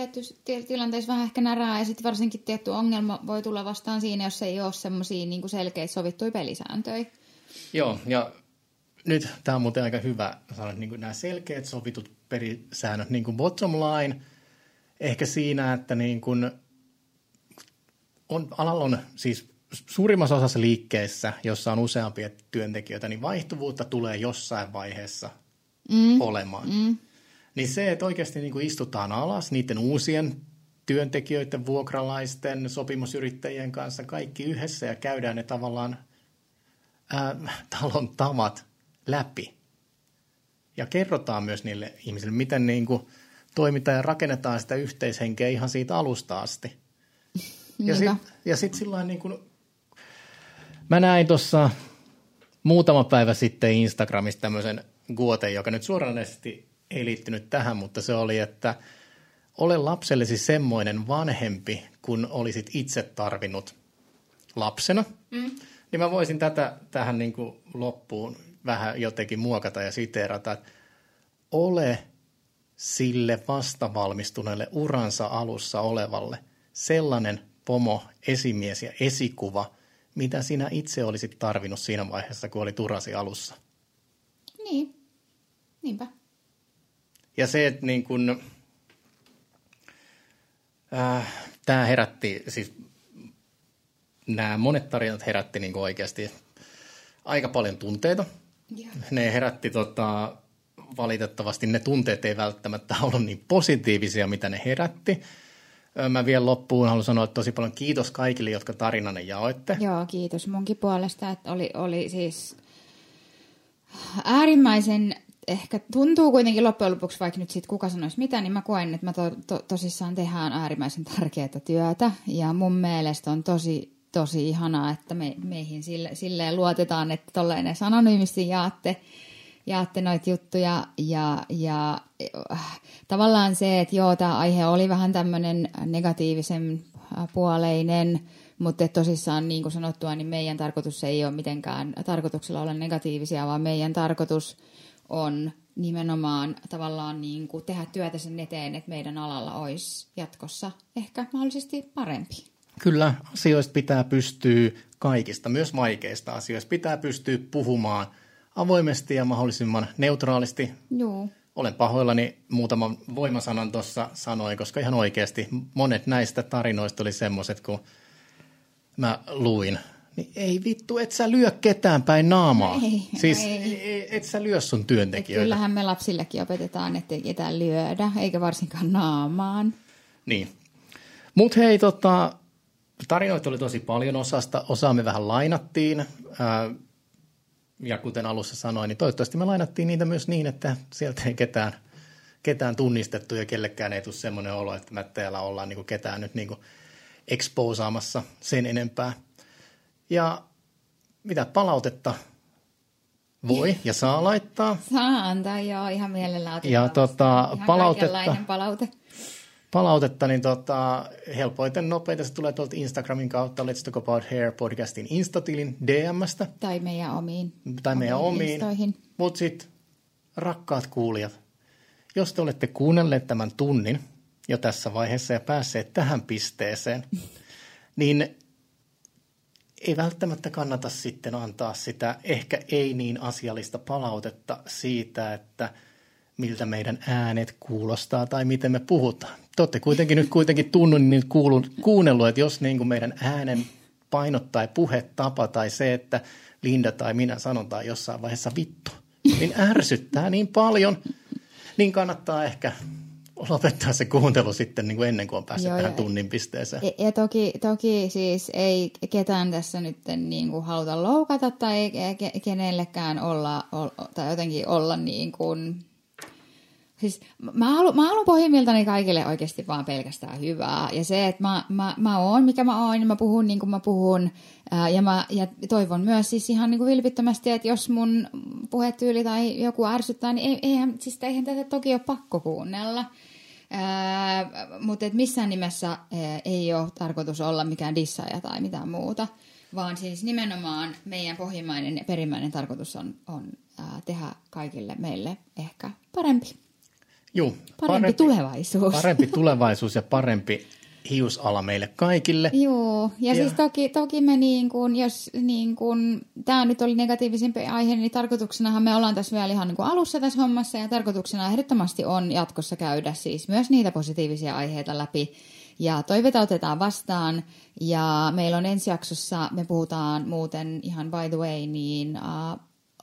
tilanteissa vähän ehkä närää ja sitten varsinkin tietty ongelma voi tulla vastaan siinä, jos ei ole semmoisia niin selkeitä sovittuja pelisääntöjä. Joo, ja nyt tämä on muuten aika hyvä sanoa, niin nämä selkeät sovitut pelisäännöt, niin kuin bottom line – ehkä siinä, että niin kun on, alalla on siis suurimmassa osassa liikkeessä, jossa on useampia työntekijöitä, niin vaihtuvuutta tulee jossain vaiheessa mm. olemaan. Mm. Niin se, että oikeasti niin kuin istutaan alas niiden uusien työntekijöiden, vuokralaisten, sopimusyrittäjien kanssa kaikki yhdessä ja käydään ne tavallaan ää, talon tavat läpi. ja kerrotaan myös niille ihmisille, miten niin kuin toimitaan ja rakennetaan sitä yhteishenkeä ihan siitä alusta asti. Ja sitten ja sit sillä niin kuin, mä näin tuossa muutama päivä sitten Instagramista tämmöisen guote, joka nyt suoranaisesti ei liittynyt tähän, mutta se oli, että ole lapsellesi semmoinen vanhempi, kun olisit itse tarvinnut lapsena. Mm. Niin mä voisin tätä tähän niin kuin loppuun vähän jotenkin muokata ja siteerata, että ole sille vastavalmistuneelle uransa alussa olevalle sellainen pomo, esimies ja esikuva, mitä sinä itse olisit tarvinnut siinä vaiheessa, kun oli turasi alussa. Niin, niinpä. Ja se, että niin kun, äh, tämä herätti, siis nämä monet tarinat herätti niin oikeasti aika paljon tunteita. Yeah. Ne herätti tota, valitettavasti, ne tunteet ei välttämättä ollut niin positiivisia, mitä ne herätti. Mä vielä loppuun haluan sanoa että tosi paljon kiitos kaikille, jotka tarinanne jaoitte. Joo, kiitos munkin puolesta. Että oli, oli siis äärimmäisen, ehkä tuntuu kuitenkin loppujen lopuksi, vaikka nyt sitten kuka sanoisi mitä, niin mä koen, että mä to, to, tosissaan tehdään äärimmäisen tärkeää työtä. Ja mun mielestä on tosi, tosi ihanaa, että me, meihin sille, silleen luotetaan, että tolleen anonyymisti jaatte jaatte noita juttuja ja, ja äh, tavallaan se, että joo, tämä aihe oli vähän tämmöinen negatiivisen äh, puoleinen, mutta tosissaan niin kuin sanottua, niin meidän tarkoitus ei ole mitenkään tarkoituksella olla negatiivisia, vaan meidän tarkoitus on nimenomaan tavallaan niin kuin tehdä työtä sen eteen, että meidän alalla olisi jatkossa ehkä mahdollisesti parempi. Kyllä, asioista pitää pystyä kaikista, myös vaikeista asioista, pitää pystyä puhumaan – avoimesti ja mahdollisimman neutraalisti. Joo. Olen pahoillani muutaman voimasanan tuossa sanoin, koska ihan oikeasti monet näistä tarinoista oli semmoiset, kun mä luin. Niin ei vittu, et sä lyö ketään päin naamaa. Ei, siis ei. et sä lyö sun työntekijöitä. Et kyllähän me lapsillekin opetetaan, että ei ketään lyödä, eikä varsinkaan naamaan. Niin. Mutta hei, tota, tarinoita oli tosi paljon osasta. Osaa me vähän lainattiin. Ää, ja kuten alussa sanoin, niin toivottavasti me lainattiin niitä myös niin, että sieltä ei ketään, ketään tunnistettu ja kellekään ei tule semmoinen olo, että me täällä ollaan niin kuin ketään nyt niin kuin exposaamassa sen enempää. Ja mitä palautetta voi ja saa laittaa. Saa antaa, joo, ihan mielellään. Ja tota, ihan palautetta, palaute palautetta, niin tota, helpoiten nopeita se tulee tuolta Instagramin kautta Let's Talk About Hair podcastin Instatilin DMstä. Tai meidän omiin. Tai meidän omiin. omiin. Mutta sitten rakkaat kuulijat, jos te olette kuunnelleet tämän tunnin jo tässä vaiheessa ja päässeet tähän pisteeseen, niin ei välttämättä kannata sitten antaa sitä ehkä ei niin asiallista palautetta siitä, että – miltä meidän äänet kuulostaa tai miten me puhutaan. Te olette kuitenkin nyt kuitenkin tunnun niin kuulun, kuunnellut, että jos niin kuin meidän äänen painot tai puhetapa tai se, että Linda tai minä sanon tai jossain vaiheessa vittu, niin ärsyttää niin paljon, niin kannattaa ehkä lopettaa se kuuntelu sitten niin kuin ennen kuin on päässyt Joo, tähän tunnin pisteeseen. Ja, ja toki, toki siis ei ketään tässä nyt niin kuin haluta loukata tai kenellekään olla, tai jotenkin olla niin kuin Siis mä haluan, mä haluan pohjimmiltani kaikille oikeasti vaan pelkästään hyvää. Ja se, että mä, mä, mä oon mikä mä oon, ja mä puhun niin kuin mä puhun. Ää, ja, mä, ja toivon myös siis ihan niin kuin vilpittömästi, että jos mun puhetyyli tai joku ärsyttää, niin eihän, siis eihän tätä toki ole pakko kuunnella. Ää, mutta et missään nimessä ää, ei ole tarkoitus olla mikään dissaaja tai mitään muuta. Vaan siis nimenomaan meidän pohjimmainen ja perimmäinen tarkoitus on, on ää, tehdä kaikille meille ehkä parempi. Juu, parempi, parempi tulevaisuus. Parempi tulevaisuus ja parempi hiusala meille kaikille. Joo, ja, ja siis toki, toki me niin kuin, jos niin kuin, tämä nyt oli negatiivisempi aihe, niin tarkoituksenahan me ollaan tässä vielä ihan niin kuin alussa tässä hommassa, ja tarkoituksena ehdottomasti on jatkossa käydä siis myös niitä positiivisia aiheita läpi, ja toiveita otetaan vastaan, ja meillä on ensi jaksossa, me puhutaan muuten ihan by the way, niin uh,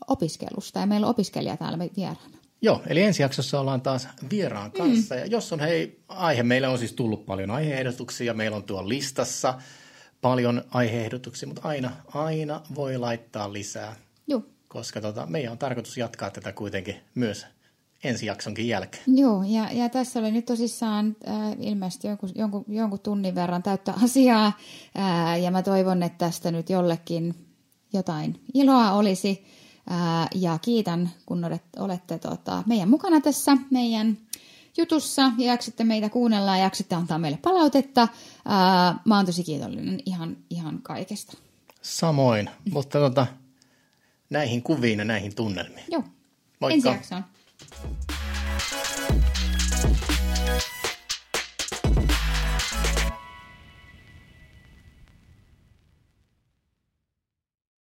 opiskelusta, ja meillä on opiskelija täällä vieraana. Joo, eli ensi jaksossa ollaan taas vieraan kanssa. Mm. Ja jos on hei, aihe, meillä on siis tullut paljon aiheehdotuksia, meillä on tuolla listassa paljon aiheehdotuksia, mutta aina, aina voi laittaa lisää. Joo. Koska tota, meidän on tarkoitus jatkaa tätä kuitenkin myös ensi jaksonkin jälkeen. Joo, ja, ja tässä oli nyt tosissaan äh, ilmeisesti jonkun, jonkun, jonkun tunnin verran täyttä asiaa, äh, ja mä toivon, että tästä nyt jollekin jotain iloa olisi, ja kiitän, kun olette, olette tota, meidän mukana tässä meidän jutussa, ja jaksatte meitä kuunnella, ja jaksatte antaa meille palautetta. Äh, mä oon tosi kiitollinen ihan, ihan kaikesta. Samoin, mutta tota, näihin kuviin ja näihin tunnelmiin. Joo, Moikka. ensi jaksoon.